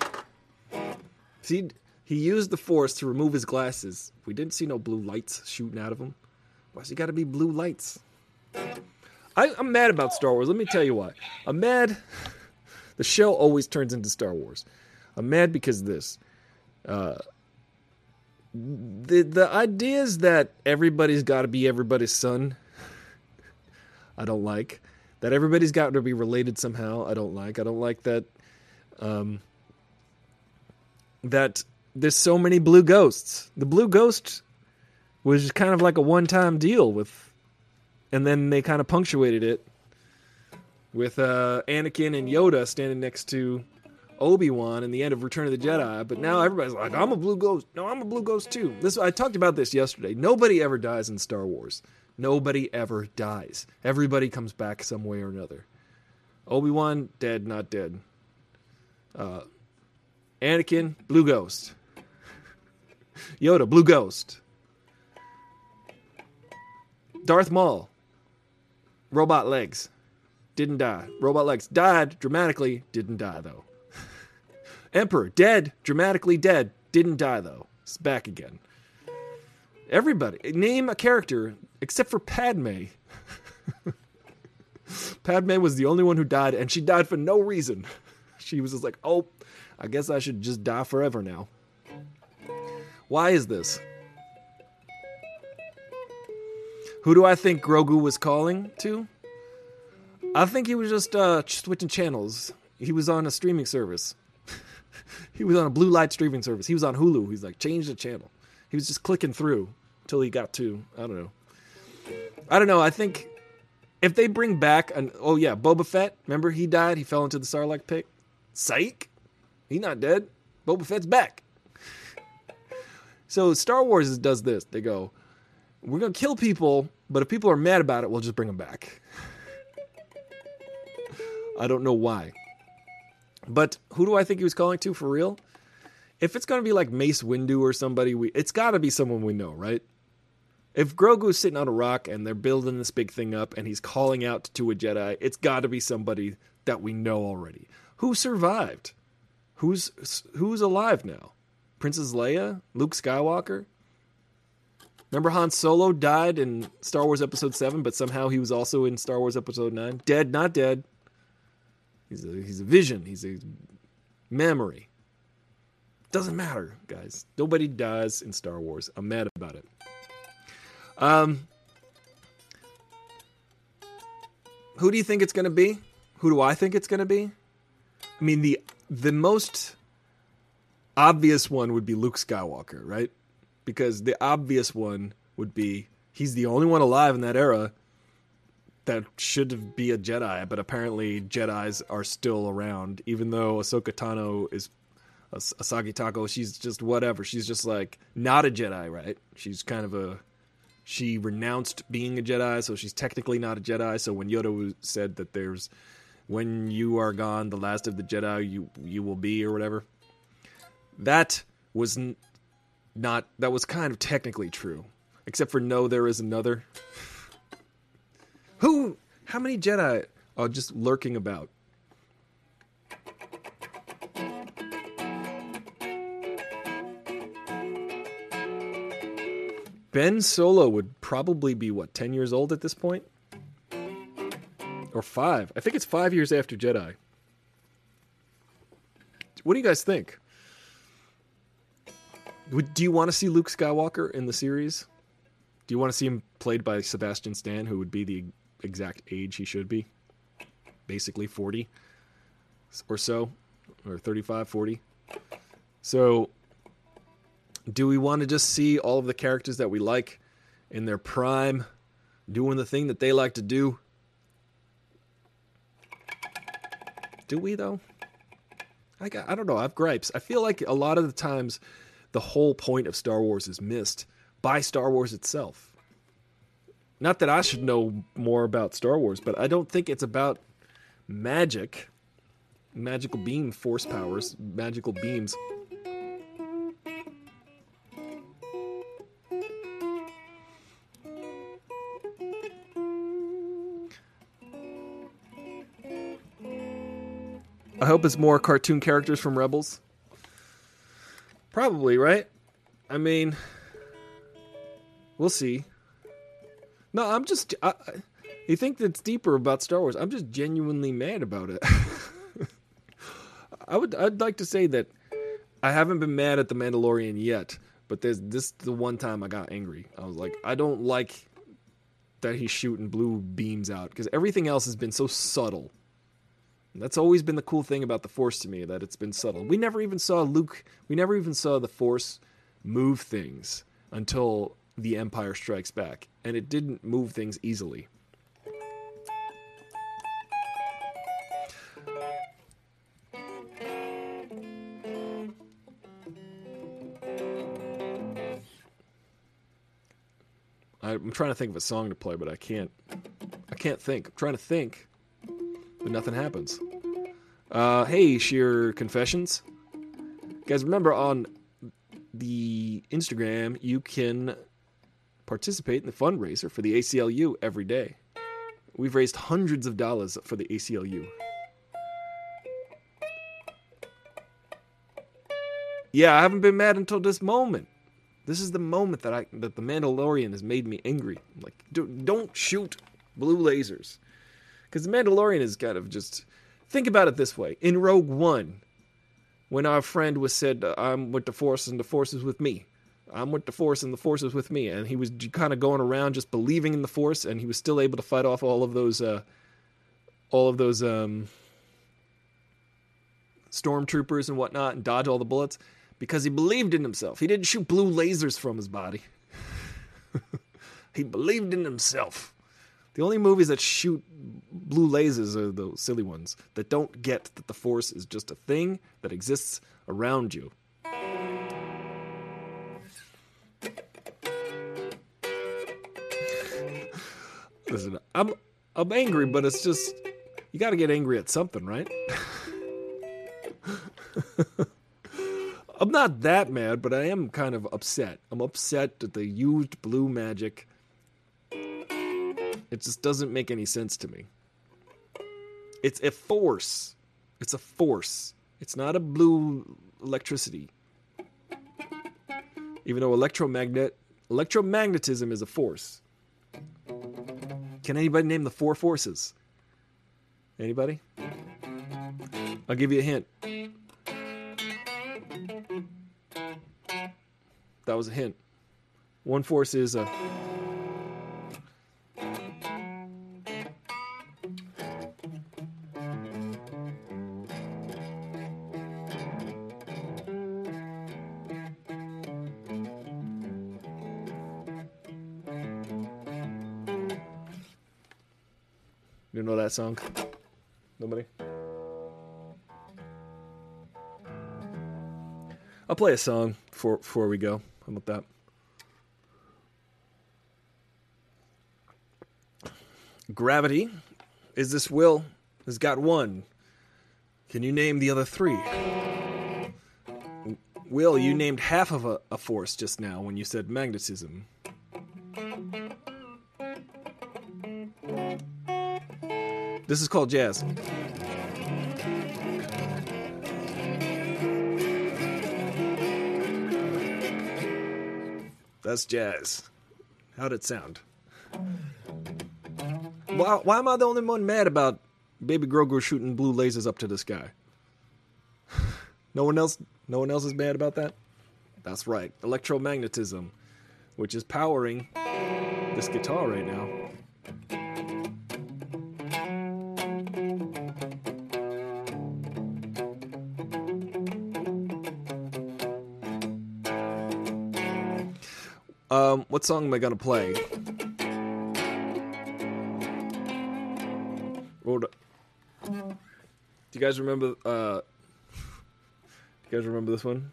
See, he used the force to remove his glasses. We didn't see no blue lights shooting out of him. Why's he got to be blue lights? I, I'm mad about Star Wars. Let me tell you why. I'm mad. The show always turns into Star Wars. I'm mad because of this. Uh, the the ideas that everybody's got to be everybody's son. I don't like that. Everybody's got to be related somehow. I don't like. I don't like that. Um, that there's so many blue ghosts. The blue ghost was kind of like a one-time deal with, and then they kind of punctuated it with uh, Anakin and Yoda standing next to Obi Wan in the end of Return of the Jedi. But now everybody's like, "I'm a blue ghost." No, I'm a blue ghost too. This I talked about this yesterday. Nobody ever dies in Star Wars. Nobody ever dies. Everybody comes back some way or another. Obi Wan dead, not dead. Uh, Anakin, blue ghost. Yoda, blue ghost. Darth Maul, robot legs, didn't die. Robot legs died dramatically, didn't die though. Emperor, dead, dramatically dead, didn't die though. It's back again. Everybody, name a character except for Padme. Padme was the only one who died, and she died for no reason. She was just like, oh, I guess I should just die forever now. Why is this? Who do I think Grogu was calling to? I think he was just uh, switching channels. He was on a streaming service. he was on a blue light streaming service. He was on Hulu. He's like, change the channel. He was just clicking through until he got to, I don't know. I don't know. I think if they bring back an, oh yeah, Boba Fett, remember he died? He fell into the Sarlacc pit. Psych. He's not dead. Boba Fett's back. So Star Wars does this. They go, we're going to kill people, but if people are mad about it, we'll just bring them back. I don't know why. But who do I think he was calling to for real? If it's going to be like Mace Windu or somebody, we it's got to be someone we know, right? If Grogu's sitting on a rock and they're building this big thing up and he's calling out to a Jedi, it's got to be somebody that we know already. Who survived? Who's who's alive now? Princess Leia, Luke Skywalker. Remember Han Solo died in Star Wars Episode Seven, but somehow he was also in Star Wars Episode Nine. Dead, not dead. He's a he's a vision. He's a memory. Doesn't matter, guys. Nobody dies in Star Wars. I'm mad about it. Um, who do you think it's going to be? Who do I think it's going to be? I mean, the the most obvious one would be Luke Skywalker, right? Because the obvious one would be he's the only one alive in that era that should be a Jedi, but apparently Jedi's are still around, even though Ahsoka Tano is As- Asagi Tako. She's just whatever. She's just like not a Jedi, right? She's kind of a she renounced being a Jedi, so she's technically not a Jedi. So when Yoda said that there's when you are gone, the last of the Jedi you you will be or whatever, that was n- not that was kind of technically true, except for no, there is another. Who? How many Jedi are just lurking about? Ben Solo would probably be what ten years old at this point, or five. I think it's five years after Jedi. What do you guys think? Would, do you want to see Luke Skywalker in the series? Do you want to see him played by Sebastian Stan, who would be the exact age he should be? Basically 40 or so, or 35, 40. So, do we want to just see all of the characters that we like in their prime doing the thing that they like to do? Do we, though? I, got, I don't know. I have gripes. I feel like a lot of the times the whole point of Star Wars is missed by Star Wars itself. Not that I should know more about Star Wars, but I don't think it's about magic, magical beam force powers, magical beams. I hope it's more cartoon characters from Rebels. Probably, right? I mean, we'll see. No, I'm just. I, you think that's deeper about Star Wars? I'm just genuinely mad about it. I would. I'd like to say that I haven't been mad at the Mandalorian yet, but there's this the one time I got angry. I was like, I don't like that he's shooting blue beams out because everything else has been so subtle. That's always been the cool thing about the Force to me that it's been subtle. We never even saw Luke. We never even saw the Force move things until The Empire Strikes Back, and it didn't move things easily. I'm trying to think of a song to play, but I can't. I can't think. I'm trying to think, but nothing happens. Uh, hey, Sheer Confessions. Guys, remember on the Instagram, you can participate in the fundraiser for the ACLU every day. We've raised hundreds of dollars for the ACLU. Yeah, I haven't been mad until this moment. This is the moment that I that the Mandalorian has made me angry. Like, do, don't shoot blue lasers, because the Mandalorian is kind of just. Think about it this way: in Rogue One, when our friend was said, uh, "I'm with the Force and the Force is with me," I'm with the Force and the Force is with me, and he was kind of going around just believing in the Force, and he was still able to fight off all of those, uh, all of those um, stormtroopers and whatnot, and dodge all the bullets because he believed in himself. He didn't shoot blue lasers from his body. he believed in himself. The only movies that shoot blue lasers are the silly ones that don't get that the Force is just a thing that exists around you. Listen, I'm I'm angry, but it's just you got to get angry at something, right? I'm not that mad, but I am kind of upset. I'm upset that they used blue magic. It just doesn't make any sense to me. It's a force. It's a force. It's not a blue electricity. Even though electromagnet electromagnetism is a force. Can anybody name the four forces? Anybody? I'll give you a hint. That was a hint. One force is a that song? Nobody? I'll play a song before before we go. How about that? Gravity is this will has got one. Can you name the other three? Will, you named half of a, a force just now when you said magnetism. This is called jazz. That's jazz. How'd it sound? Why, why am I the only one mad about Baby Grogu shooting blue lasers up to the sky? No one else. No one else is mad about that. That's right, electromagnetism, which is powering this guitar right now. What song am I gonna play? Do you guys remember? Uh, do you guys remember this one?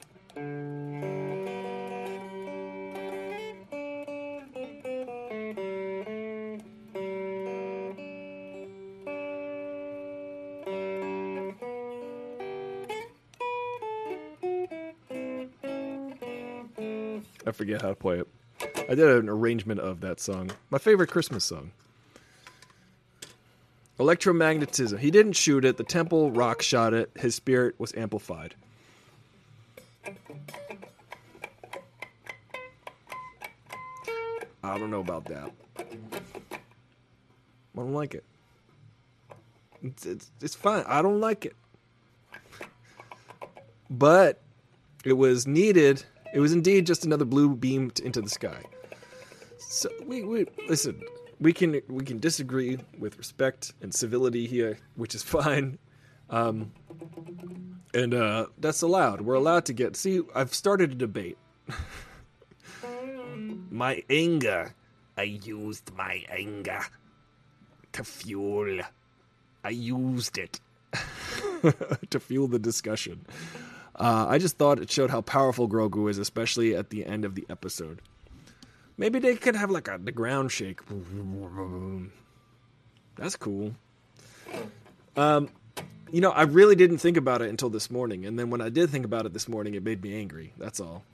I forget how to play it. I did an arrangement of that song. My favorite Christmas song. Electromagnetism. He didn't shoot it. The temple rock shot it. His spirit was amplified. I don't know about that. I don't like it. It's, it's, it's fine. I don't like it. But it was needed. It was indeed just another blue beam into the sky. So we, we listen. We can we can disagree with respect and civility here, which is fine, um, and uh, that's allowed. We're allowed to get. See, I've started a debate. my anger, I used my anger to fuel. I used it to fuel the discussion. Uh, I just thought it showed how powerful Grogu is, especially at the end of the episode. Maybe they could have like a the ground shake. That's cool. Um, you know, I really didn't think about it until this morning, and then when I did think about it this morning, it made me angry. That's all.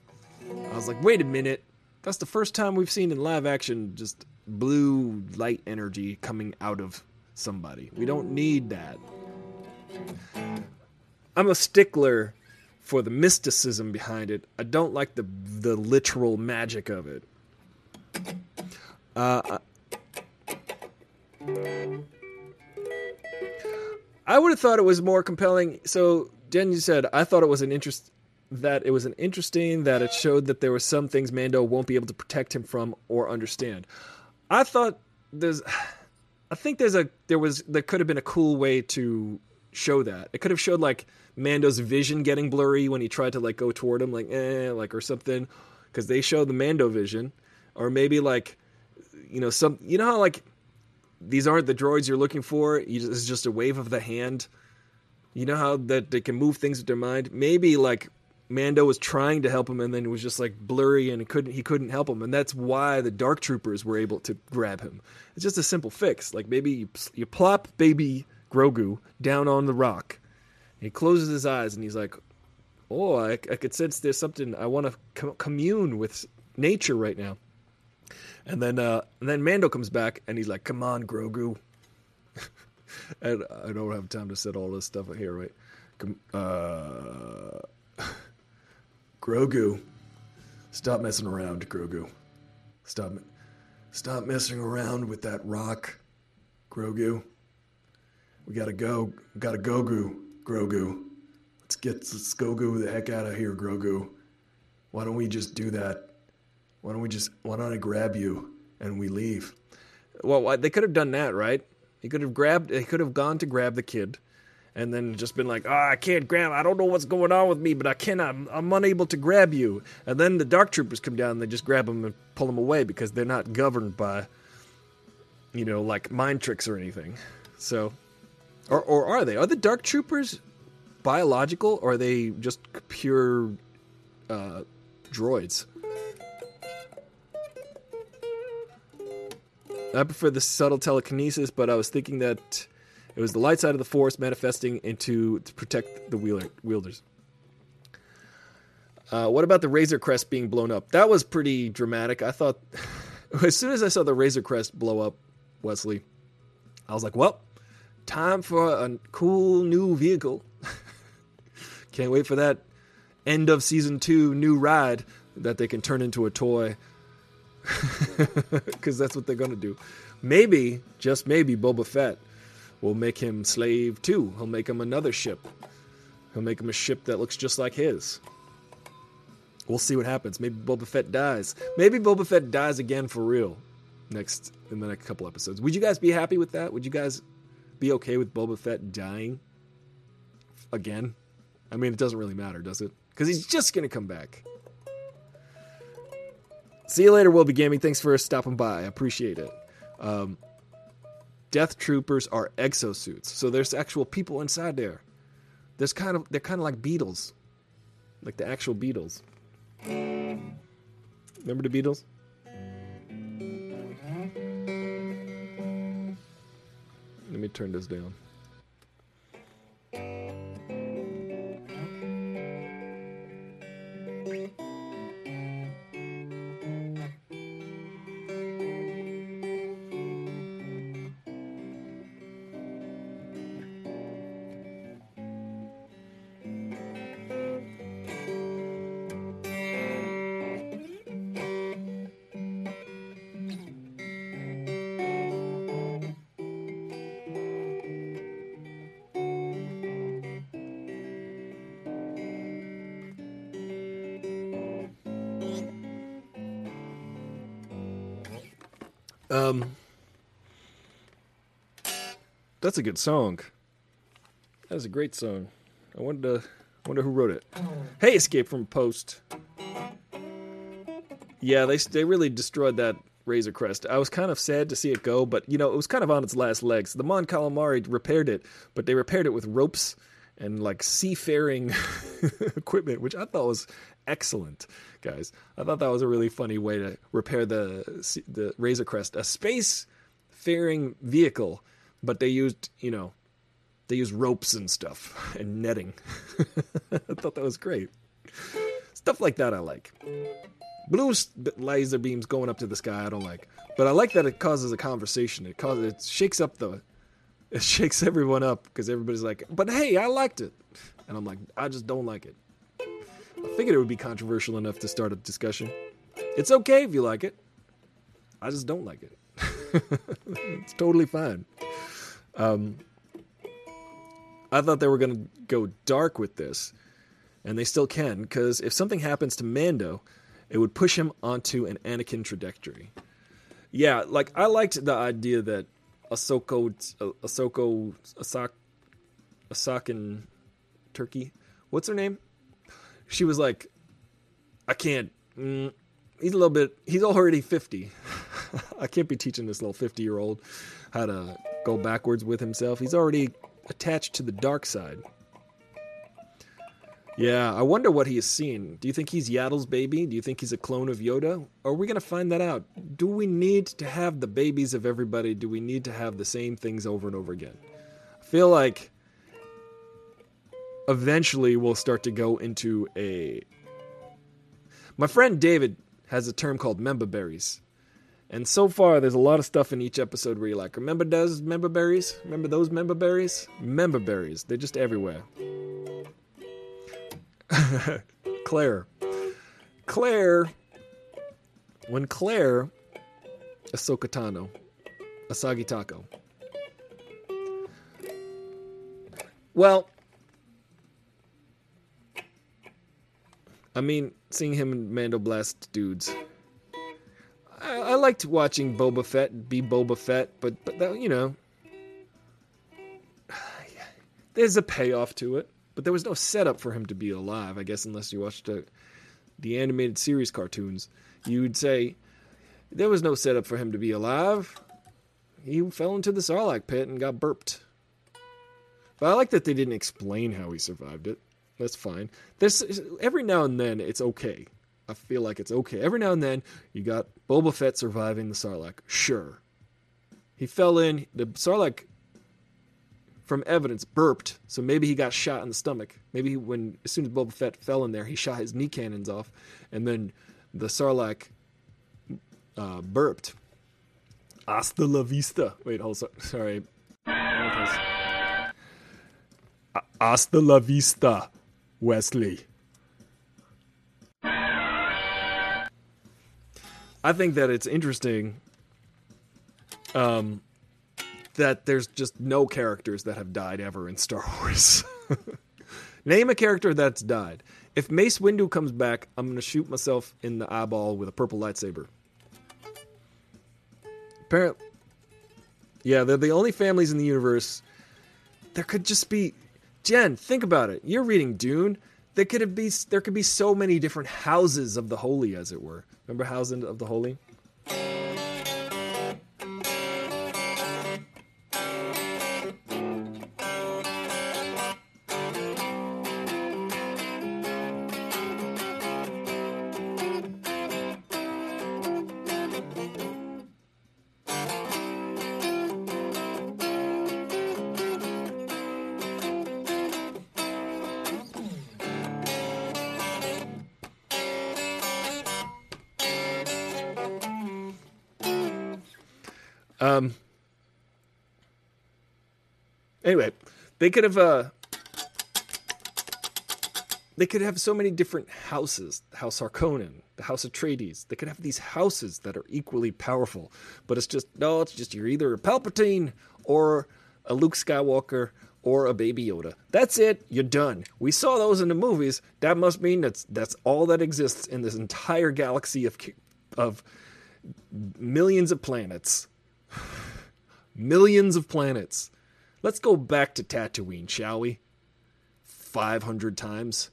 I was like, wait a minute. That's the first time we've seen in live action just blue light energy coming out of somebody. We don't need that. I'm a stickler for the mysticism behind it. I don't like the the literal magic of it. Uh, I would have thought it was more compelling. So, Dan, you said I thought it was an interest that it was an interesting that it showed that there were some things Mando won't be able to protect him from or understand. I thought there's, I think there's a there was there could have been a cool way to show that. It could have showed like Mando's vision getting blurry when he tried to like go toward him, like eh, like or something, because they show the Mando vision, or maybe like, you know, some you know how like these aren't the droids you're looking for. You it's just a wave of the hand. You know how that they can move things with their mind. Maybe like Mando was trying to help him, and then it was just like blurry, and he couldn't he couldn't help him, and that's why the Dark Troopers were able to grab him. It's just a simple fix. Like maybe you, you plop baby Grogu down on the rock. He closes his eyes, and he's like, "Oh, I, I could sense there's something I want to com- commune with nature right now." And then uh, and then Mando comes back, and he's like, "Come on, Grogu." and I don't have time to set all this stuff here, right? Com- uh, Grogu, stop messing around, Grogu. Stop, stop messing around with that rock, Grogu. We gotta go. Gotta go, Grogu. Grogu. Let's get let's go, the heck out of here, Grogu. Why don't we just do that? Why don't we just why don't I grab you and we leave? Well, they could have done that, right? He could have grabbed. He could have gone to grab the kid, and then just been like, "Oh, I can't grab. I don't know what's going on with me, but I cannot. I'm, I'm unable to grab you." And then the dark troopers come down and they just grab him and pull him away because they're not governed by, you know, like mind tricks or anything. So, or or are they? Are the dark troopers biological or are they just pure uh, droids? I prefer the subtle telekinesis, but I was thinking that it was the light side of the force manifesting into to protect the wheeler, wielders. Uh, what about the Razor Crest being blown up? That was pretty dramatic. I thought as soon as I saw the Razor Crest blow up, Wesley, I was like, "Well, time for a cool new vehicle." Can't wait for that end of season two new ride that they can turn into a toy because that's what they're to do. Maybe, just maybe, Boba Fett will make him slave too. He'll make him another ship. He'll make him a ship that looks just like his. We'll see what happens. Maybe Boba Fett dies. Maybe Boba Fett dies again for real next in the next couple episodes. Would you guys be happy with that? Would you guys be okay with Boba Fett dying again? I mean, it doesn't really matter, does it? Because he's just gonna come back. See you later, Will Be Gaming. Thanks for stopping by. I appreciate it. Um, Death Troopers are exosuits, so there's actual people inside there. There's kind of they're kind of like Beatles, like the actual Beatles. Remember the Beatles? Let me turn this down. That's a good song. That's a great song. I wonder, wonder who wrote it. Hey, Escape from Post. Yeah, they they really destroyed that Razor Crest. I was kind of sad to see it go, but you know it was kind of on its last legs. The Mon Calamari repaired it, but they repaired it with ropes and like seafaring equipment, which I thought was excellent, guys. I thought that was a really funny way to repair the the Razor Crest, a space faring vehicle, but they used you know they used ropes and stuff and netting. I thought that was great. Stuff like that I like. Blue laser beams going up to the sky I don't like, but I like that it causes a conversation. It causes it shakes up the it shakes everyone up because everybody's like, "But hey, I liked it," and I'm like, "I just don't like it." I figured it would be controversial enough to start a discussion. It's okay if you like it. I just don't like it. it's totally fine. Um, I thought they were going to go dark with this, and they still can, because if something happens to Mando, it would push him onto an Anakin trajectory. Yeah, like I liked the idea that Ahsoka, Ahsoka, Ahsoka, Ahsokan Turkey. What's her name? She was like, I can't. Mm, he's a little bit. He's already fifty. I can't be teaching this little fifty-year-old how to go backwards with himself. He's already attached to the dark side. Yeah, I wonder what he has seen. Do you think he's Yaddle's baby? Do you think he's a clone of Yoda? Are we going to find that out? Do we need to have the babies of everybody? Do we need to have the same things over and over again? I feel like eventually we'll start to go into a. My friend David has a term called member berries. And so far, there's a lot of stuff in each episode where you're like, remember those member berries? Remember those member berries? Member berries. They're just everywhere. Claire. Claire. When Claire, Ahsoka Tano, Asagi Taco. Well, I mean, seeing him and Mando blast dudes, liked watching Boba Fett be Boba Fett, but but that, you know, there's a payoff to it. But there was no setup for him to be alive, I guess, unless you watched the, the animated series cartoons. You'd say there was no setup for him to be alive. He fell into the Sarlacc pit and got burped. But I like that they didn't explain how he survived it. That's fine. There's every now and then it's okay. I feel like it's okay. Every now and then you got Boba Fett surviving the Sarlacc. Sure. He fell in. The Sarlacc from evidence, burped. So maybe he got shot in the stomach. Maybe when as soon as Boba Fett fell in there, he shot his knee cannons off, and then the Sarlacc uh, burped. Hasta la vista. Wait, hold on. Sorry. Hasta la vista, Wesley. I think that it's interesting um, that there's just no characters that have died ever in Star Wars. Name a character that's died. If Mace Windu comes back, I'm going to shoot myself in the eyeball with a purple lightsaber. Apparently, yeah, they're the only families in the universe. There could just be, Jen. Think about it. You're reading Dune. There could be there could be so many different houses of the holy, as it were. Remember House of the Holy? They could have. Uh, they could have so many different houses. House Harkonnen, the House Atreides. They could have these houses that are equally powerful. But it's just no. It's just you're either a Palpatine or a Luke Skywalker or a Baby Yoda. That's it. You're done. We saw those in the movies. That must mean that's that's all that exists in this entire galaxy of of millions of planets. Millions of planets. Let's go back to Tatooine, shall we? 500 times.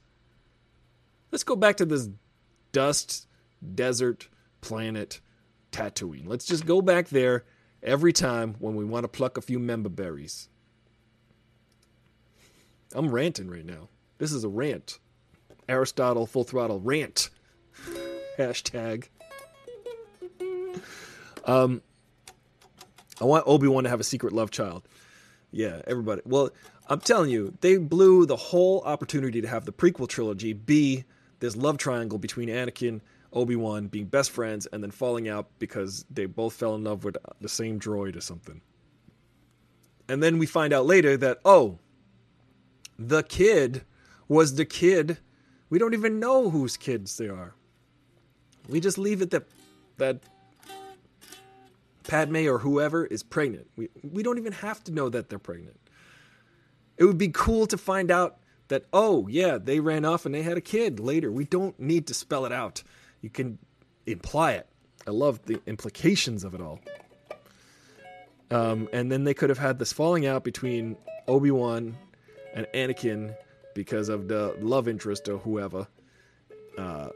Let's go back to this dust, desert, planet, Tatooine. Let's just go back there every time when we want to pluck a few member berries. I'm ranting right now. This is a rant. Aristotle full throttle rant. Hashtag. Um, I want Obi Wan to have a secret love child. Yeah, everybody. Well, I'm telling you, they blew the whole opportunity to have the prequel trilogy be this love triangle between Anakin, Obi Wan being best friends, and then falling out because they both fell in love with the same droid or something. And then we find out later that, oh, the kid was the kid. We don't even know whose kids they are. We just leave it that that Padme or whoever is pregnant. We we don't even have to know that they're pregnant. It would be cool to find out that oh yeah, they ran off and they had a kid later. We don't need to spell it out. You can imply it. I love the implications of it all. Um, and then they could have had this falling out between Obi Wan and Anakin because of the love interest or whoever. Uh,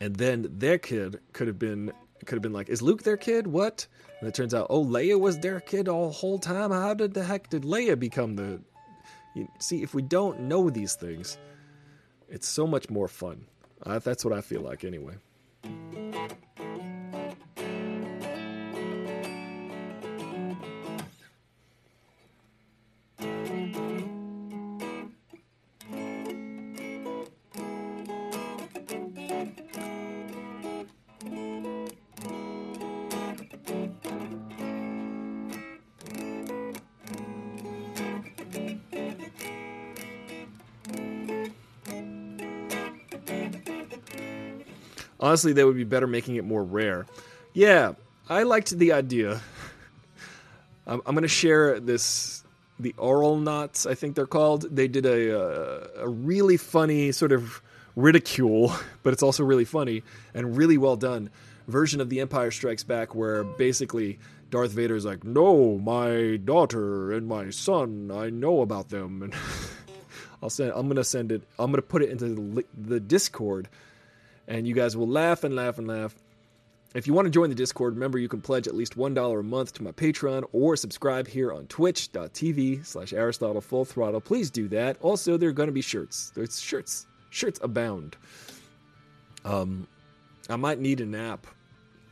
and then their kid could have been could have been like, is Luke their kid? What? And it turns out, oh, Leia was their kid all whole time. How did the heck did Leia become the? You, see, if we don't know these things, it's so much more fun. Uh, that's what I feel like, anyway. Honestly, they would be better making it more rare. Yeah, I liked the idea. I'm, I'm going to share this. The Auralnauts, I think they're called. They did a, a, a really funny sort of ridicule, but it's also really funny and really well done version of The Empire Strikes Back where basically Darth Vader's like, "No, my daughter and my son, I know about them." And I'll send I'm to send it I'm to put it into the, the Discord and you guys will laugh and laugh and laugh. If you want to join the Discord, remember you can pledge at least $1 a month to my Patreon or subscribe here on twitch.tv slash Aristotle Full Throttle. Please do that. Also, there are going to be shirts. There's shirts. Shirts abound. Um, I might need a nap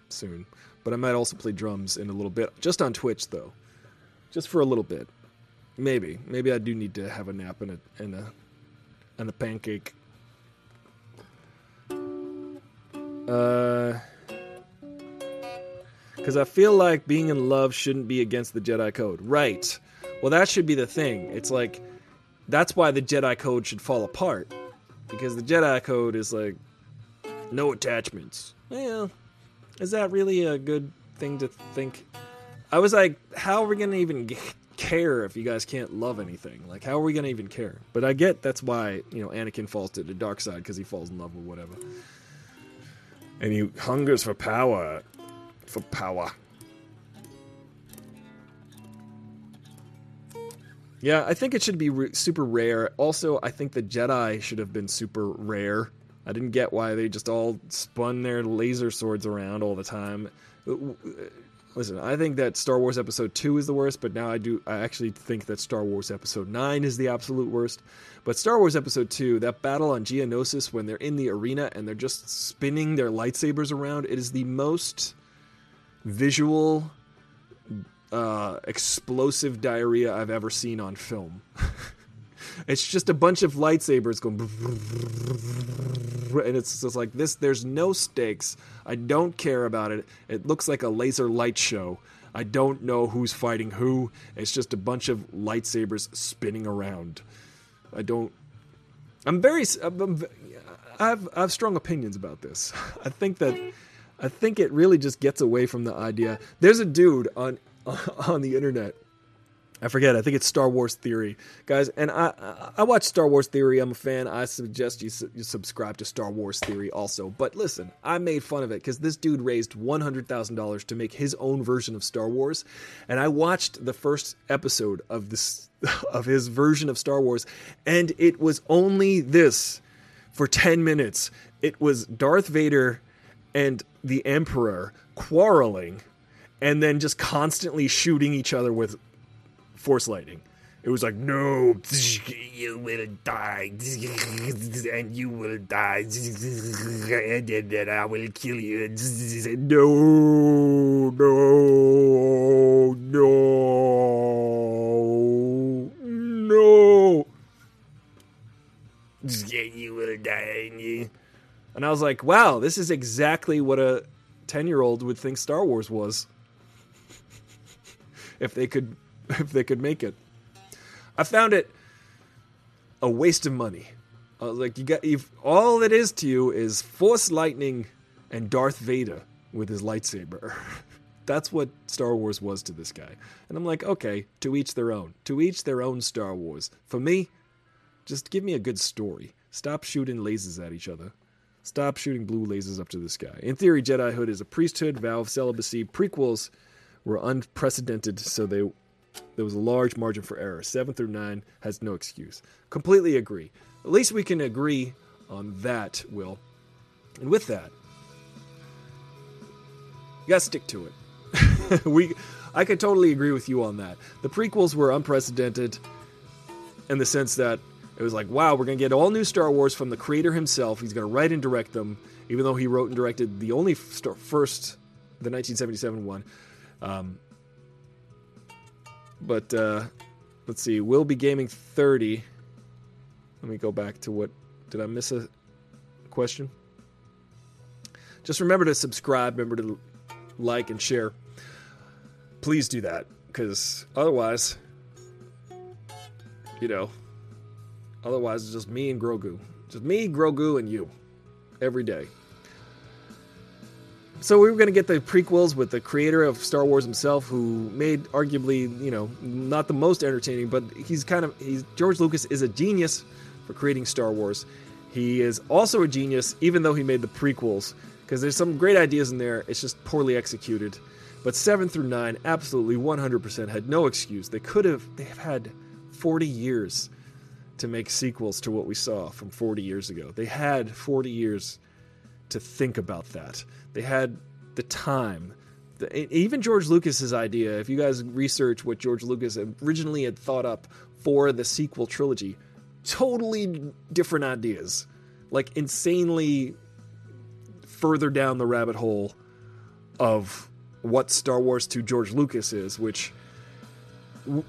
soon, but I might also play drums in a little bit. Just on Twitch, though. Just for a little bit. Maybe. Maybe I do need to have a nap and a, and a, and a pancake. Uh because I feel like being in love shouldn't be against the Jedi Code. Right. Well, that should be the thing. It's like, that's why the Jedi Code should fall apart. Because the Jedi Code is like, no attachments. Well, is that really a good thing to think? I was like, how are we going to even care if you guys can't love anything? Like, how are we going to even care? But I get that's why, you know, Anakin falls to the dark side because he falls in love with whatever. And he hungers for power for power. Yeah, I think it should be super rare. Also, I think the Jedi should have been super rare. I didn't get why they just all spun their laser swords around all the time. Uh, uh, Listen, I think that Star Wars Episode 2 is the worst, but now I do I actually think that Star Wars Episode 9 is the absolute worst. But Star Wars Episode 2, that battle on Geonosis when they're in the arena and they're just spinning their lightsabers around, it is the most visual uh, explosive diarrhea I've ever seen on film. it's just a bunch of lightsabers going, and it's just like this. There's no stakes. I don't care about it. It looks like a laser light show. I don't know who's fighting who. It's just a bunch of lightsabers spinning around. I don't. I'm very. I'm, I've I have strong opinions about this. I think that I think it really just gets away from the idea. There's a dude on on the internet. I forget. I think it's Star Wars Theory, guys. And I I watch Star Wars Theory. I'm a fan. I suggest you, su- you subscribe to Star Wars Theory also. But listen, I made fun of it because this dude raised one hundred thousand dollars to make his own version of Star Wars, and I watched the first episode of this of his version of Star Wars, and it was only this for ten minutes. It was Darth Vader and the Emperor quarreling and then just constantly shooting each other with force lightning. It was like, no, you will die, and you will die, and then I will kill you. No, no, no, no. You will die. And I was like, wow, this is exactly what a 10 year old would think Star Wars was. if they could if they could make it. I found it a waste of money. Was like, you got if all it is to you is Force Lightning and Darth Vader with his lightsaber. That's what Star Wars was to this guy. And I'm like, okay, to each their own. To each their own Star Wars. For me, just give me a good story. Stop shooting lasers at each other. Stop shooting blue lasers up to the sky. In theory, Jedihood is a priesthood, vow of celibacy. Prequels were unprecedented, so they there was a large margin for error. Seven through nine has no excuse. Completely agree. At least we can agree on that, Will. And with that, you gotta stick to it. we, I could totally agree with you on that. The prequels were unprecedented in the sense that it was like, wow, we're to get all new Star Wars from the creator himself. He's to write and direct them, even though he wrote and directed the only st- first, the 1977 one. Um, but uh, let's see, we'll be gaming 30. Let me go back to what. Did I miss a question? Just remember to subscribe, remember to like and share. Please do that, because otherwise, you know, Otherwise, it's just me and Grogu. Just me, Grogu, and you. Every day. So we were going to get the prequels with the creator of Star Wars himself, who made arguably, you know, not the most entertaining, but he's kind of he's George Lucas is a genius for creating Star Wars. He is also a genius, even though he made the prequels, because there's some great ideas in there. It's just poorly executed. But seven through nine, absolutely 100% had no excuse. They could have. They have had 40 years to make sequels to what we saw from 40 years ago. They had 40 years to think about that. They had the time. The, even George Lucas's idea, if you guys research what George Lucas originally had thought up for the sequel trilogy, totally different ideas. Like insanely further down the rabbit hole of what Star Wars to George Lucas is, which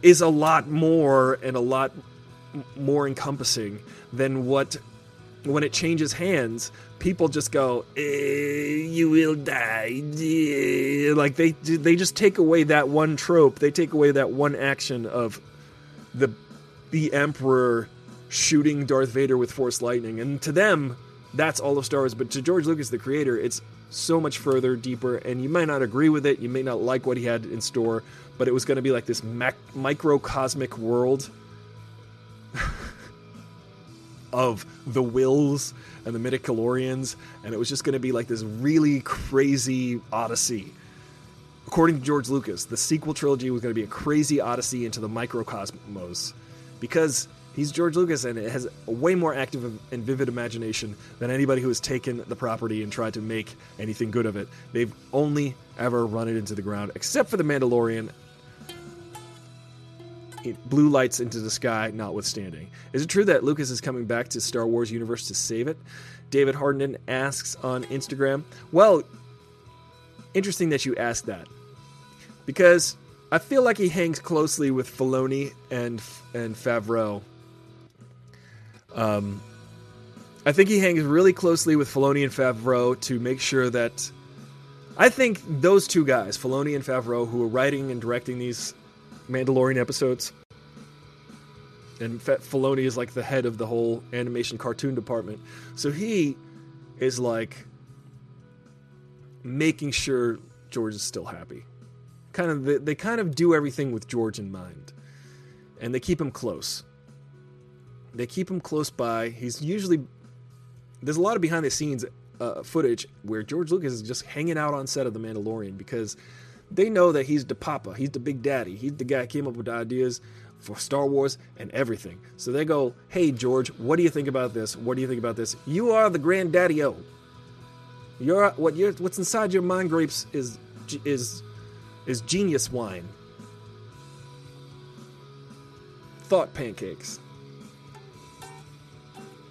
is a lot more and a lot more encompassing than what when it changes hands people just go eh, you will die. Like they they just take away that one trope. They take away that one action of the the emperor shooting Darth Vader with force lightning. And to them that's all of Star Wars. But to George Lucas the creator it's so much further deeper. And you might not agree with it. You may not like what he had in store. But it was going to be like this mac- microcosmic world of the Whills and the midichlorians, and it was just going to be like this really crazy odyssey. According to George Lucas, the sequel trilogy was going to be a crazy odyssey into the microcosmos because he's George Lucas and it has a way more active and vivid imagination than anybody who has taken the property and tried to make anything good of it. They've only ever run it into the ground, except for The Mandalorian blue lights into the sky notwithstanding. Is it true that Lucas is coming back to Star Wars universe to save it? David Harden asks on Instagram. Well, interesting that you ask that. Because I feel like he hangs closely with Filoni and and Favreau. Um, I think he hangs really closely with Filoni and Favreau to make sure that. I think those two guys, Filoni and Favreau, who are writing and directing these Mandalorian episodes. And Filoni is like the head of the whole animation cartoon department. So he is like making sure George is still happy. Kind of they, they kind of do everything with George in mind. And they keep him close. They keep him close by. He's usually there's a lot of behind the scenes uh, footage where George Lucas is just hanging out on set of The Mandalorian because they know that he's the papa, he's the big daddy, he's the guy came up with the ideas for Star Wars and everything. So they go, "Hey George, what do you think about this? What do you think about this? You are the granddaddy-o. You're what you're what's inside your mind grapes is is is genius wine. Thought pancakes.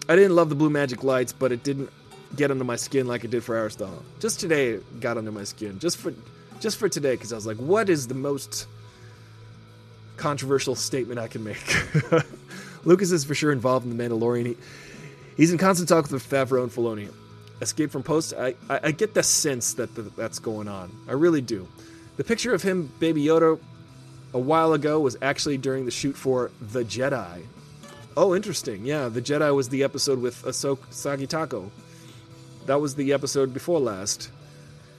I didn't love the blue magic lights, but it didn't get under my skin like it did for Aristotle. Just today, it got under my skin. Just for just for today because I was like, what is the most controversial statement I can make? Lucas is for sure involved in The Mandalorian. He, he's in constant talk with Favreau and Filoni. Escape from Post, I, I, I get the sense that the, that's going on. I really do. The picture of him, Baby Yoda, a while ago was actually during the shoot for The Jedi. Oh, interesting. Yeah, The Jedi was the episode with Ahsoka Sagitako. That was the episode before last.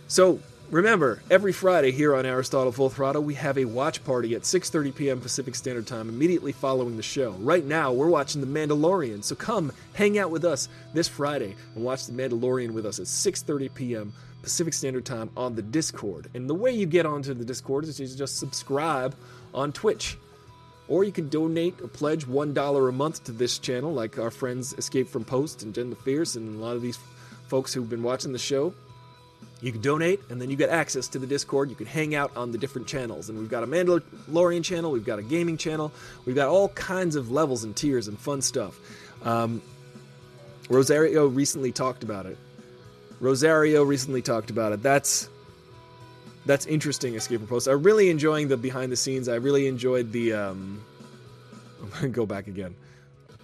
So, Remember, every Friday here on Aristotle Full Throttle, we have a watch party at 6:30 p.m. Pacific Standard Time immediately following the show. Right now, we're watching The Mandalorian, so come hang out with us this Friday and watch The Mandalorian with us at 6:30 p.m. Pacific Standard Time on the Discord. And the way you get onto the Discord is you just subscribe on Twitch. Or you can donate or pledge $1 a month to this channel, like our friends Escape from Post and Jen the Fierce and a lot of these folks who've been watching the show. You can donate, and then you get access to the Discord. You can hang out on the different channels. And we've got a Mandalorian channel, we've got a gaming channel, we've got all kinds of levels and tiers and fun stuff. Um, Rosario recently talked about it. Rosario recently talked about it. That's that's interesting. Escape from Post. I'm really enjoying the behind the scenes. I really enjoyed the. Um, I'm gonna go back again.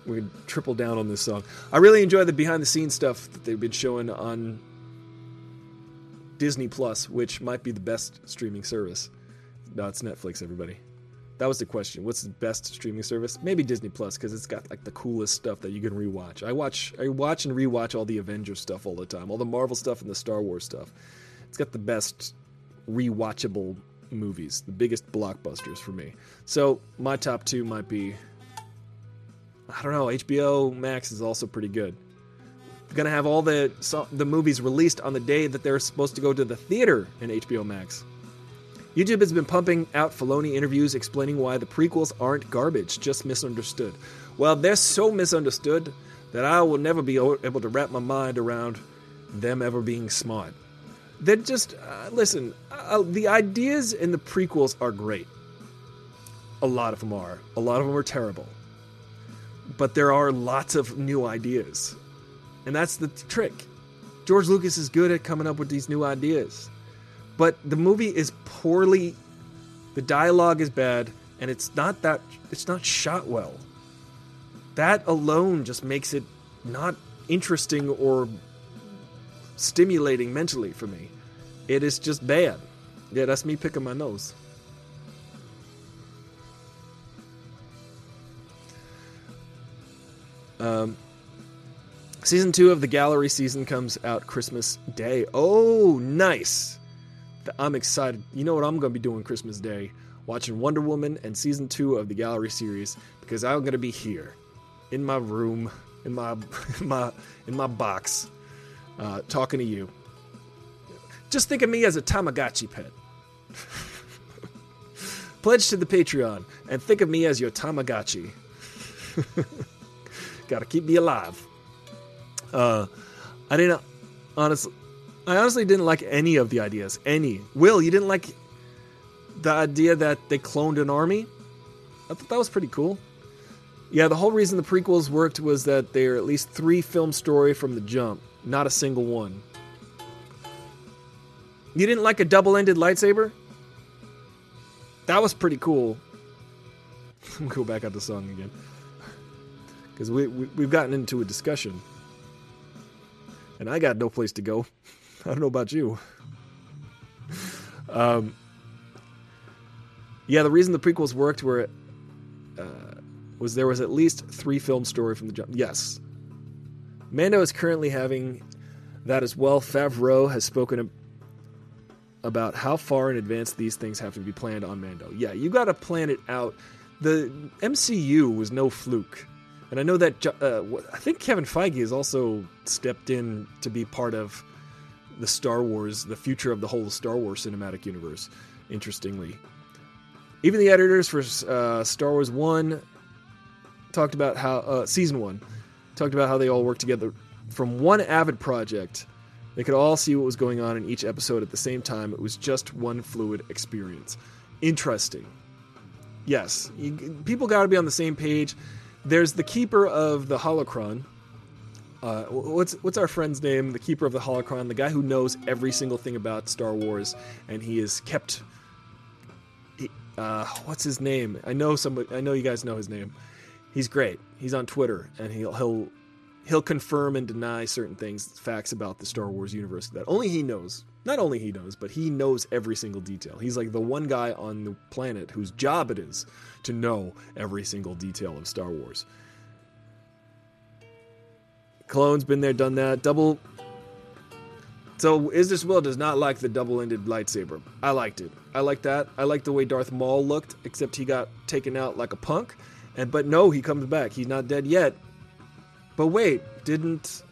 We can triple down on this song. I really enjoy the behind the scenes stuff that they've been showing on Disney Plus, which might be the best streaming service. No, it's Netflix, everybody. That was the question. What's the best streaming service? Maybe Disney Plus because it's got like the coolest stuff that you can rewatch. I watch, I watch and rewatch all the Avengers stuff all the time, all the Marvel stuff and the Star Wars stuff. It's got the best rewatchable movies, the biggest blockbusters for me. So my top two might be, I don't know. HBO Max is also pretty good. Gonna have all the so, the movies released on the day that they're supposed to go to the theater in HBO Max. YouTube has been pumping out Filoni interviews explaining why the prequels aren't garbage, just misunderstood. Well, they're so misunderstood that I will never be able to wrap my mind around them ever being smart. They're just uh, listen. Uh, the ideas in the prequels are great. A lot of them are. A lot of them are terrible. But there are lots of new ideas. And that's the trick. George Lucas is good at coming up with these new ideas. But the movie is poorly the dialogue is bad and it's not that it's not shot well. That alone just makes it not interesting or stimulating mentally for me. It is just bad. Yeah, that's me picking my nose. Um, season two of the gallery season comes out Christmas Day. Oh, nice! I'm excited. You know what I'm going to be doing Christmas Day? Watching Wonder Woman and season two of the gallery series because I'm going to be here in my room, in my in my in my box, uh, talking to you. Just think of me as a Tamagotchi pet. Pledge to the Patreon and think of me as your Tamagotchi. Gotta keep me alive. Uh, I didn't honestly. I honestly didn't like any of the ideas. Any. Will, you didn't like the idea that they cloned an army? I thought that was pretty cool. Yeah, the whole reason the prequels worked was that they're at least three film story from the jump, not a single one. You didn't like a double-ended lightsaber? That was pretty cool. Let me go back out the song again because we, we we've gotten into a discussion, and I got no place to go. I don't know about you. Um, yeah, the reason the prequels worked were uh, was there was at least three film story from the jump. Yes, Mando is currently having that as well. Favreau has spoken about how far in advance these things have to be planned on Mando. Yeah, you got to plan it out. The MCU was no fluke. And I know that uh, I think Kevin Feige has also stepped in to be part of the Star Wars, the future of the whole Star Wars cinematic universe. Interestingly, even the editors for uh, Star Wars One talked about how uh, season one talked about how they all worked together from one avid project. They could all see what was going on in each episode at the same time. It was just one fluid experience. Interesting. Yes, you, people got to be on the same page. There's the keeper of the holocron. Uh, what's what's our friend's name? The keeper of the holocron, the guy who knows every single thing about Star Wars, and he is kept. He, uh, what's his name? I know somebody. I know you guys know his name. He's great. He's on Twitter, and he'll he'll he'll confirm and deny certain things, facts about the Star Wars universe that only he knows. Not only he knows, but he knows every single detail. He's like the one guy on the planet whose job it is to know every single detail of Star Wars. Clone's been there, done that. Double. So Is This Will does not like the double-ended lightsaber. I liked it. I like that. I like the way Darth Maul looked, except he got taken out like a punk. And but no, he comes back. He's not dead yet. But wait, didn't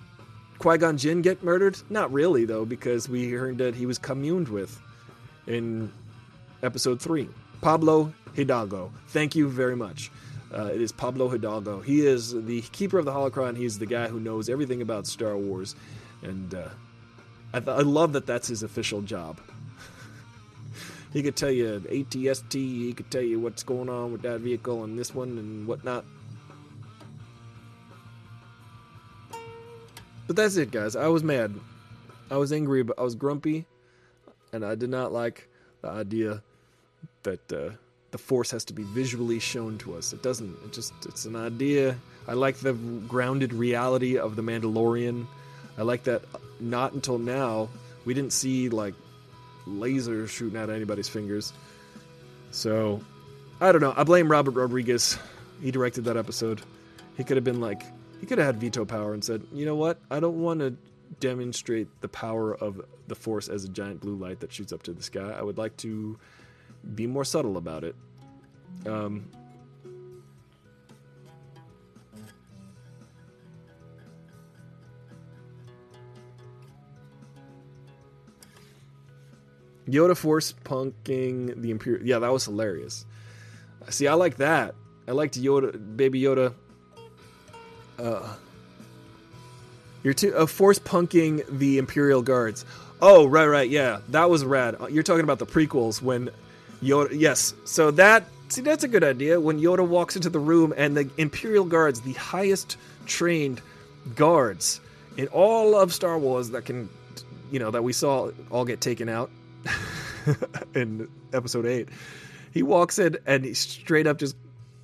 Qui Gon Jinn get murdered? Not really, though, because we heard that he was communed with in episode three. Pablo Hidalgo. Thank you very much. Uh, it is Pablo Hidalgo. He is the keeper of the holocron. He's the guy who knows everything about Star Wars, and uh, I, th- I love that that's his official job. he could tell you ATST. He could tell you what's going on with that vehicle and this one and whatnot. But that's it, guys. I was mad. I was angry, but I was grumpy, and I did not like the idea that uh, the force has to be visually shown to us. It doesn't. It just it's an idea. I like the grounded reality of the Mandalorian. I like that. Not until now, we didn't see like lasers shooting out of anybody's fingers. So I don't know. I blame Robert Rodriguez. He directed that episode. He could have been like he could have had veto power and said, you know what? I don't want to demonstrate the power of the force as a giant blue light that shoots up to the sky. I would like to be more subtle about it. Um, Yoda Force punking the Imperial. Yeah, that was hilarious. See, I like that. I liked Yoda, Baby Yoda. Uh, you're too uh, force punking the Imperial guards. Oh, right, right, yeah, that was rad. You're talking about the prequels when Yoda. Yes, so that see that's a good idea. When Yoda walks into the room and the Imperial guards, the highest trained guards in all of Star Wars that can, you know, that we saw all get taken out in Episode Eight. He walks in and he straight up just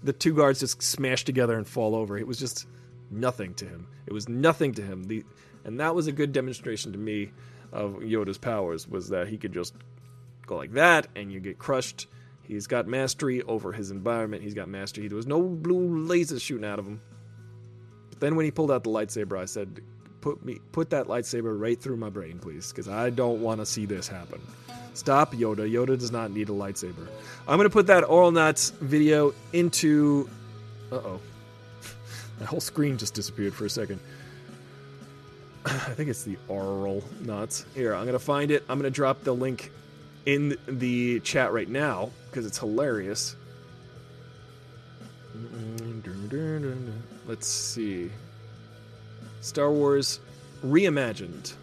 the two guards just smash together and fall over. It was just nothing to him. It was nothing to him. The and that was a good demonstration to me of Yoda's powers was that he could just go like that and you get crushed. He's got mastery over his environment. He's got mastery. There was no blue lasers shooting out of him. But then when he pulled out the lightsaber, I said, "Put me, put that lightsaber right through my brain, please, because I don't want to see this happen." Stop, Yoda. Yoda does not need a lightsaber. I'm gonna put that Auralnauts video into. Uh oh. That whole screen just disappeared for a second. I think it's the Oral Nuts. Here, I'm gonna find it. I'm gonna drop the link in the chat right now because it's hilarious. Let's see. Star Wars Reimagined.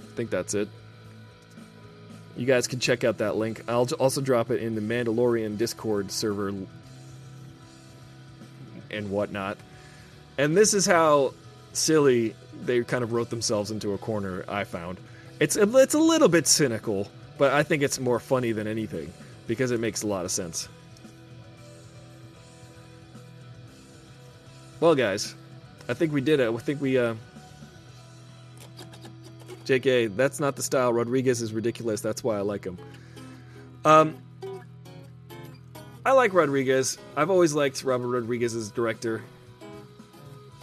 I think that's it. You guys can check out that link. I'll also drop it in the Mandalorian Discord server and whatnot. And this is how silly they kind of wrote themselves into a corner. I found it's it's a little bit cynical, but I think it's more funny than anything because it makes a lot of sense. Well, guys, I think we did it. I think we. Uh, JK, that's not the style. Rodriguez is ridiculous. That's why I like him. Um, I like Rodriguez. I've always liked Robert Rodriguez as director.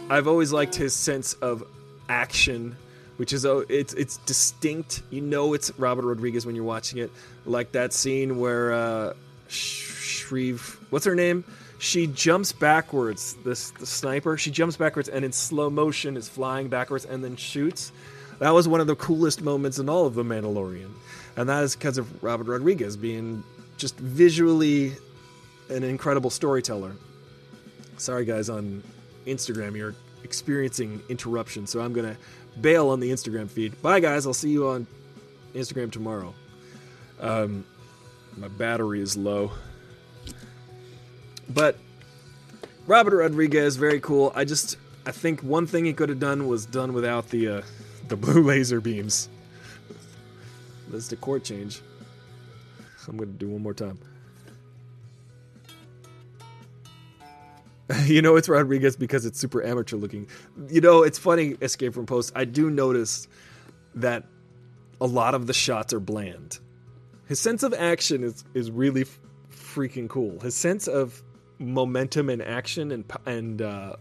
I've always liked his sense of action, which is oh, it's it's distinct. You know it's Robert Rodriguez when you're watching it. Like that scene where uh, Shreve, what's her name? She jumps backwards. This the sniper. She jumps backwards and in slow motion is flying backwards and then shoots. That was one of the coolest moments in all of The Mandalorian, and that is because of Robert Rodriguez being just visually an incredible storyteller. Sorry, guys, on Instagram, you're experiencing interruption, so I'm gonna bail on the Instagram feed. Bye, guys. I'll see you on Instagram tomorrow. Um, my battery is low, but Robert Rodriguez, very cool. I just, I think one thing he could have done was done without the uh, the blue laser beams. That's the chord change. I'm gonna do one more time. you know it's Rodriguez because it's super amateur looking. You know, it's funny, Escape from Post. I do notice that a lot of the shots are bland. His sense of action is is really f- freaking cool. His sense of momentum and action and and uh,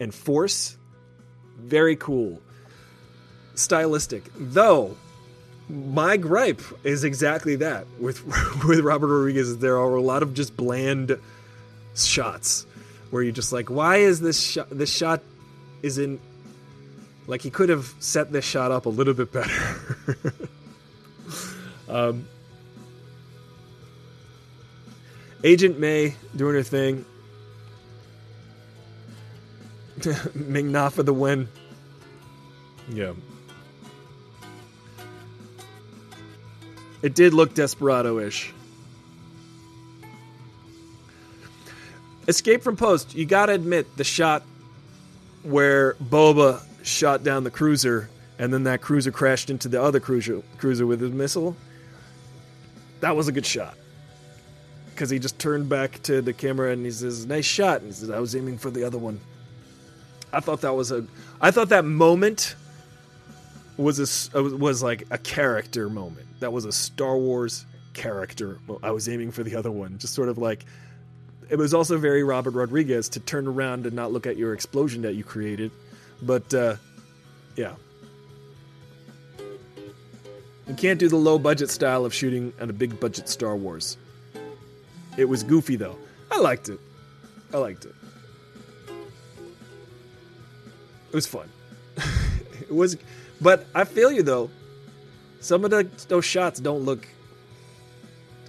and force, very cool. Stylistic, though. My gripe is exactly that with with Robert Rodriguez. There are a lot of just bland shots where you're just like, why is this shot? This shot is in. Like he could have set this shot up a little bit better. um, Agent May doing her thing. Ming Na for the win. Yeah. It did look desperado ish. Escape from Post, you gotta admit the shot where Boba shot down the cruiser and then that cruiser crashed into the other cruiser cruiser with his missile. That was a good shot. Because he just turned back to the camera and he says, Nice shot. And he says, I was aiming for the other one. I thought that was a I thought that moment was a was like a character moment. That was a Star Wars character. I was aiming for the other one. Just sort of like it was also very Robert Rodriguez to turn around and not look at your explosion that you created. But uh, yeah, you can't do the low budget style of shooting on a big budget Star Wars. It was goofy though. I liked it. I liked it. It was fun. it was, but I feel you though. Some of the those shots don't look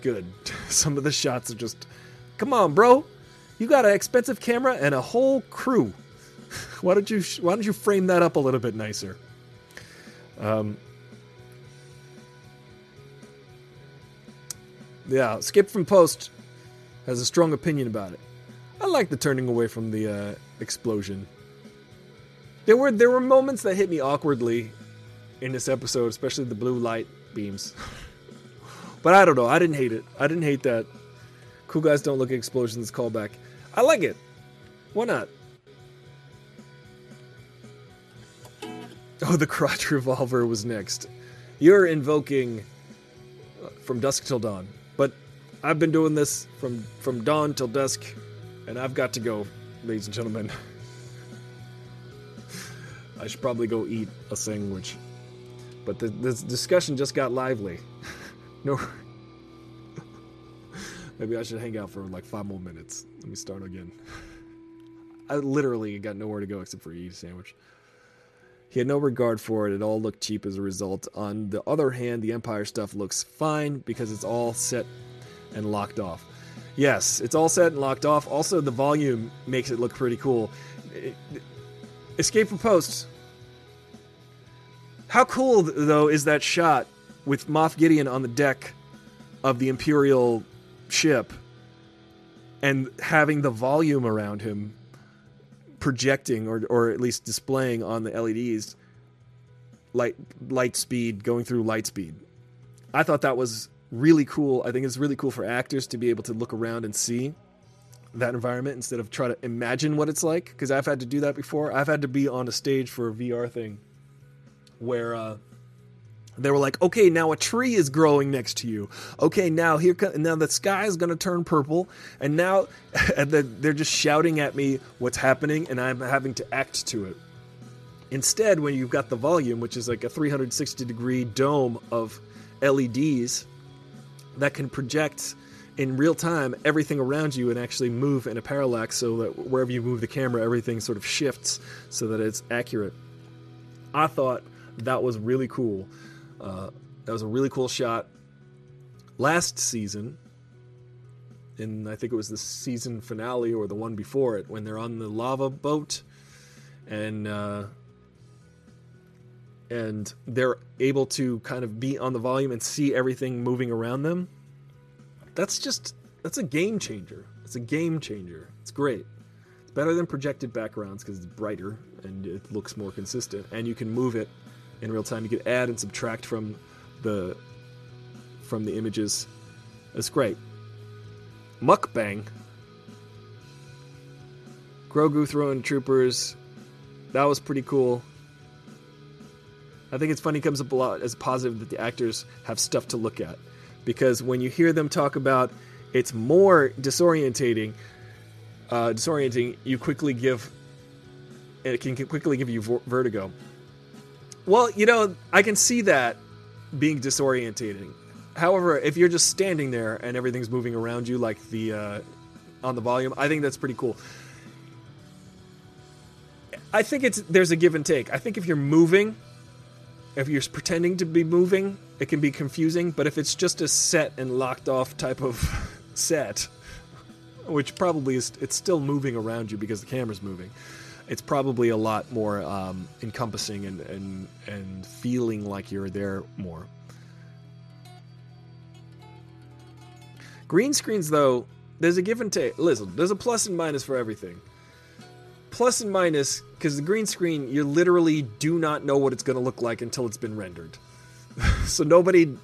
good. Some of the shots are just, come on, bro. You got an expensive camera and a whole crew. why don't you Why don't you frame that up a little bit nicer? Um. Yeah, Skip from Post has a strong opinion about it. I like the turning away from the uh, explosion. There were there were moments that hit me awkwardly in this episode, especially the blue light beams. but I don't know. I didn't hate it. I didn't hate that. Cool guys don't look at explosions. Callback. I like it. Why not? Oh, the crotch revolver was next. You're invoking uh, from dusk till dawn, but I've been doing this from from dawn till dusk, and I've got to go, ladies and gentlemen. I should probably go eat a sandwich. But the, this discussion just got lively. no. Maybe I should hang out for like five more minutes. Let me start again. I literally got nowhere to go except for a sandwich. He had no regard for it. It all looked cheap as a result. On the other hand, the Empire stuff looks fine because it's all set and locked off. Yes, it's all set and locked off. Also, the volume makes it look pretty cool. Escape from Post how cool, though, is that shot with Moff Gideon on the deck of the Imperial ship and having the volume around him projecting or, or at least displaying on the LEDs light light speed going through light speed. I thought that was really cool. I think it's really cool for actors to be able to look around and see that environment instead of try to imagine what it's like because I've had to do that before. I've had to be on a stage for a VR thing where uh, they were like, okay, now a tree is growing next to you. Okay, now here, now the sky is going to turn purple, and now they're just shouting at me what's happening, and I'm having to act to it. Instead, when you've got the volume, which is like a 360 degree dome of LEDs that can project in real time everything around you and actually move in a parallax so that wherever you move the camera, everything sort of shifts so that it's accurate. I thought that was really cool. Uh, that was a really cool shot. Last season, and I think it was the season finale or the one before it, when they're on the lava boat, and uh, and they're able to kind of be on the volume and see everything moving around them. That's just that's a game changer. It's a game changer. It's great. It's better than projected backgrounds because it's brighter and it looks more consistent, and you can move it in real time. You can add and subtract from the from the images. It's great. Mukbang. Grogu throwing troopers. That was pretty cool. I think it's funny comes up a lot as positive that the actors have stuff to look at. Because when you hear them talk about it's more disorientating, uh, disorienting, you quickly give it can quickly give you vertigo. Well, you know, I can see that being disorientating. However, if you're just standing there and everything's moving around you, like the uh, on the volume, I think that's pretty cool. I think it's there's a give and take. I think if you're moving, if you're pretending to be moving, it can be confusing. But if it's just a set and locked off type of set, which probably is, it's still moving around you because the camera's moving it's probably a lot more um, encompassing and, and and feeling like you're there more. Green screens, though, there's a give and take. Listen, there's a plus and minus for everything. Plus and minus, because the green screen, you literally do not know what it's going to look like until it's been rendered. so nobody.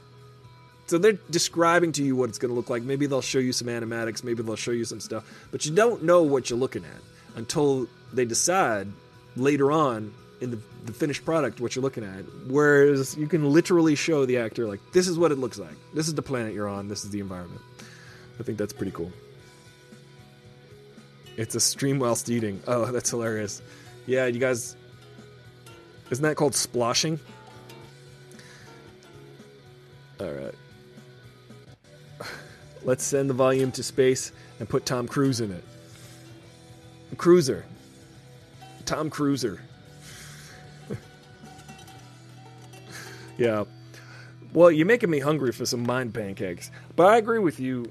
So they're describing to you what it's going to look like. Maybe they'll show you some animatics. Maybe they'll show you some stuff. But you don't know what you're looking at until they decide later on in the, the finished product what you're looking at. Whereas you can literally show the actor, like, this is what it looks like. This is the planet you're on. This is the environment. I think that's pretty cool. It's a stream whilst eating. Oh, that's hilarious. Yeah, you guys. Isn't that called sploshing? Alright. Let's send the volume to space and put Tom Cruise in it. Cruiser. Tom Cruiser. Yeah. Well, you're making me hungry for some mind pancakes. But I agree with you.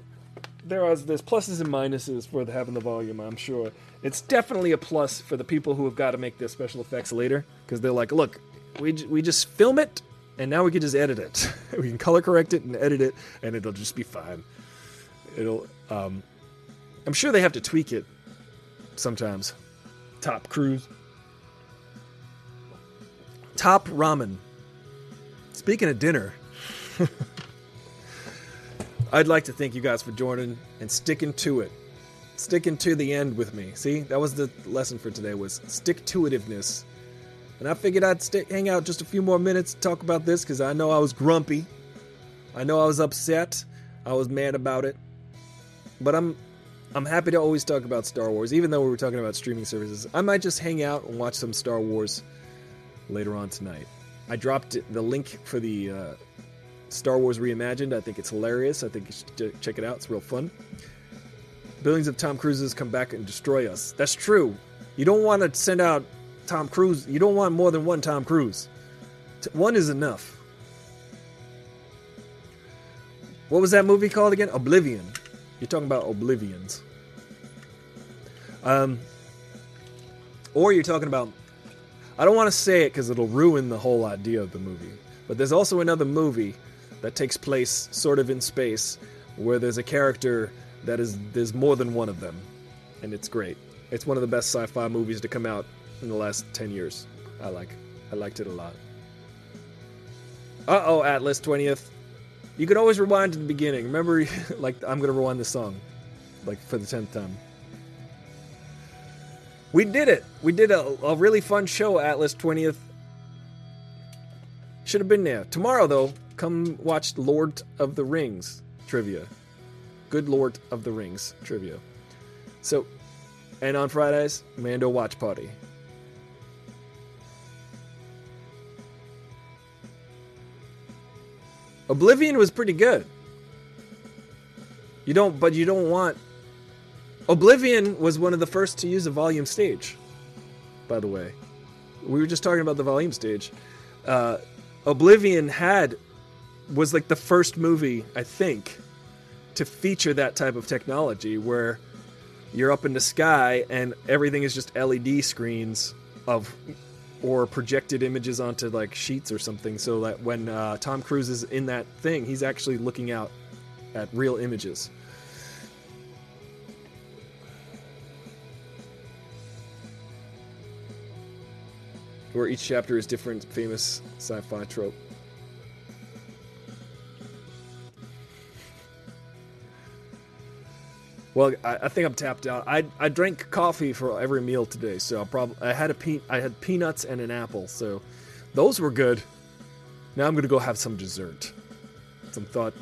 There are there's pluses and minuses for the, having the volume. I'm sure it's definitely a plus for the people who have got to make their special effects later because they're like, look, we j- we just film it and now we can just edit it. we can color correct it and edit it, and it'll just be fine. It'll. Um, I'm sure they have to tweak it sometimes. Top Cruise. Top Ramen. Speaking of dinner, I'd like to thank you guys for joining and sticking to it. Sticking to the end with me. See, that was the lesson for today was stick to itiveness. And I figured I'd stay, hang out just a few more minutes to talk about this because I know I was grumpy. I know I was upset. I was mad about it. But I'm I'm happy to always talk about Star Wars, even though we were talking about streaming services. I might just hang out and watch some Star Wars later on tonight. I dropped the link for the uh, Star Wars Reimagined. I think it's hilarious. I think you should check it out. It's real fun. Billions of Tom Cruises come back and destroy us. That's true. You don't want to send out Tom Cruise. You don't want more than one Tom Cruise. One is enough. What was that movie called again? Oblivion. You're talking about Oblivions. Um, or you're talking about. I don't want to say it because it'll ruin the whole idea of the movie. But there's also another movie that takes place sort of in space where there's a character that is. There's more than one of them. And it's great. It's one of the best sci fi movies to come out in the last 10 years. I like. I liked it a lot. Uh oh, Atlas 20th. You could always rewind to the beginning. Remember, like, I'm going to rewind the song, like, for the 10th time. We did it. We did a, a really fun show, Atlas 20th. Should have been there. Tomorrow, though, come watch Lord of the Rings trivia. Good Lord of the Rings trivia. So, and on Fridays, Mando Watch Party. Oblivion was pretty good. You don't, but you don't want. Oblivion was one of the first to use a volume stage. By the way, we were just talking about the volume stage. Uh, Oblivion had was like the first movie, I think, to feature that type of technology where you're up in the sky and everything is just LED screens of or projected images onto like sheets or something so that when uh, Tom Cruise is in that thing, he's actually looking out at real images. Where each chapter is different famous sci-fi trope. Well, I, I, think I'm tapped out. I, I drank coffee for every meal today, so I probably I had a pe- I had peanuts and an apple, so those were good. Now I'm gonna go have some dessert, some thought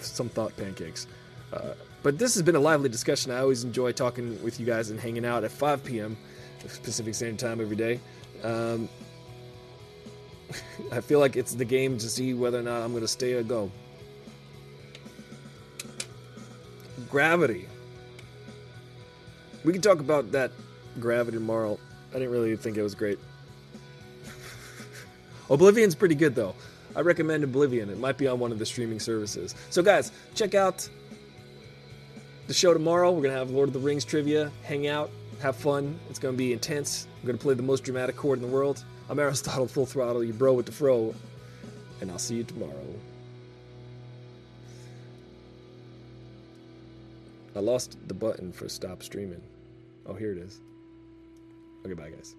some thought pancakes. Uh, but this has been a lively discussion. I always enjoy talking with you guys and hanging out at 5 p.m. Pacific Standard Time every day. Um, I feel like it's the game to see whether or not I'm gonna stay or go. Gravity. We can talk about that Gravity tomorrow. I didn't really think it was great. Oblivion's pretty good though. I recommend Oblivion. It might be on one of the streaming services. So guys, check out the show tomorrow. We're gonna have Lord of the Rings trivia, hang out, have fun. It's gonna be intense. I'm gonna play the most dramatic chord in the world. I'm Aristotle Full Throttle, you bro with the fro, and I'll see you tomorrow. I lost the button for stop streaming. Oh, here it is. Okay, bye, guys.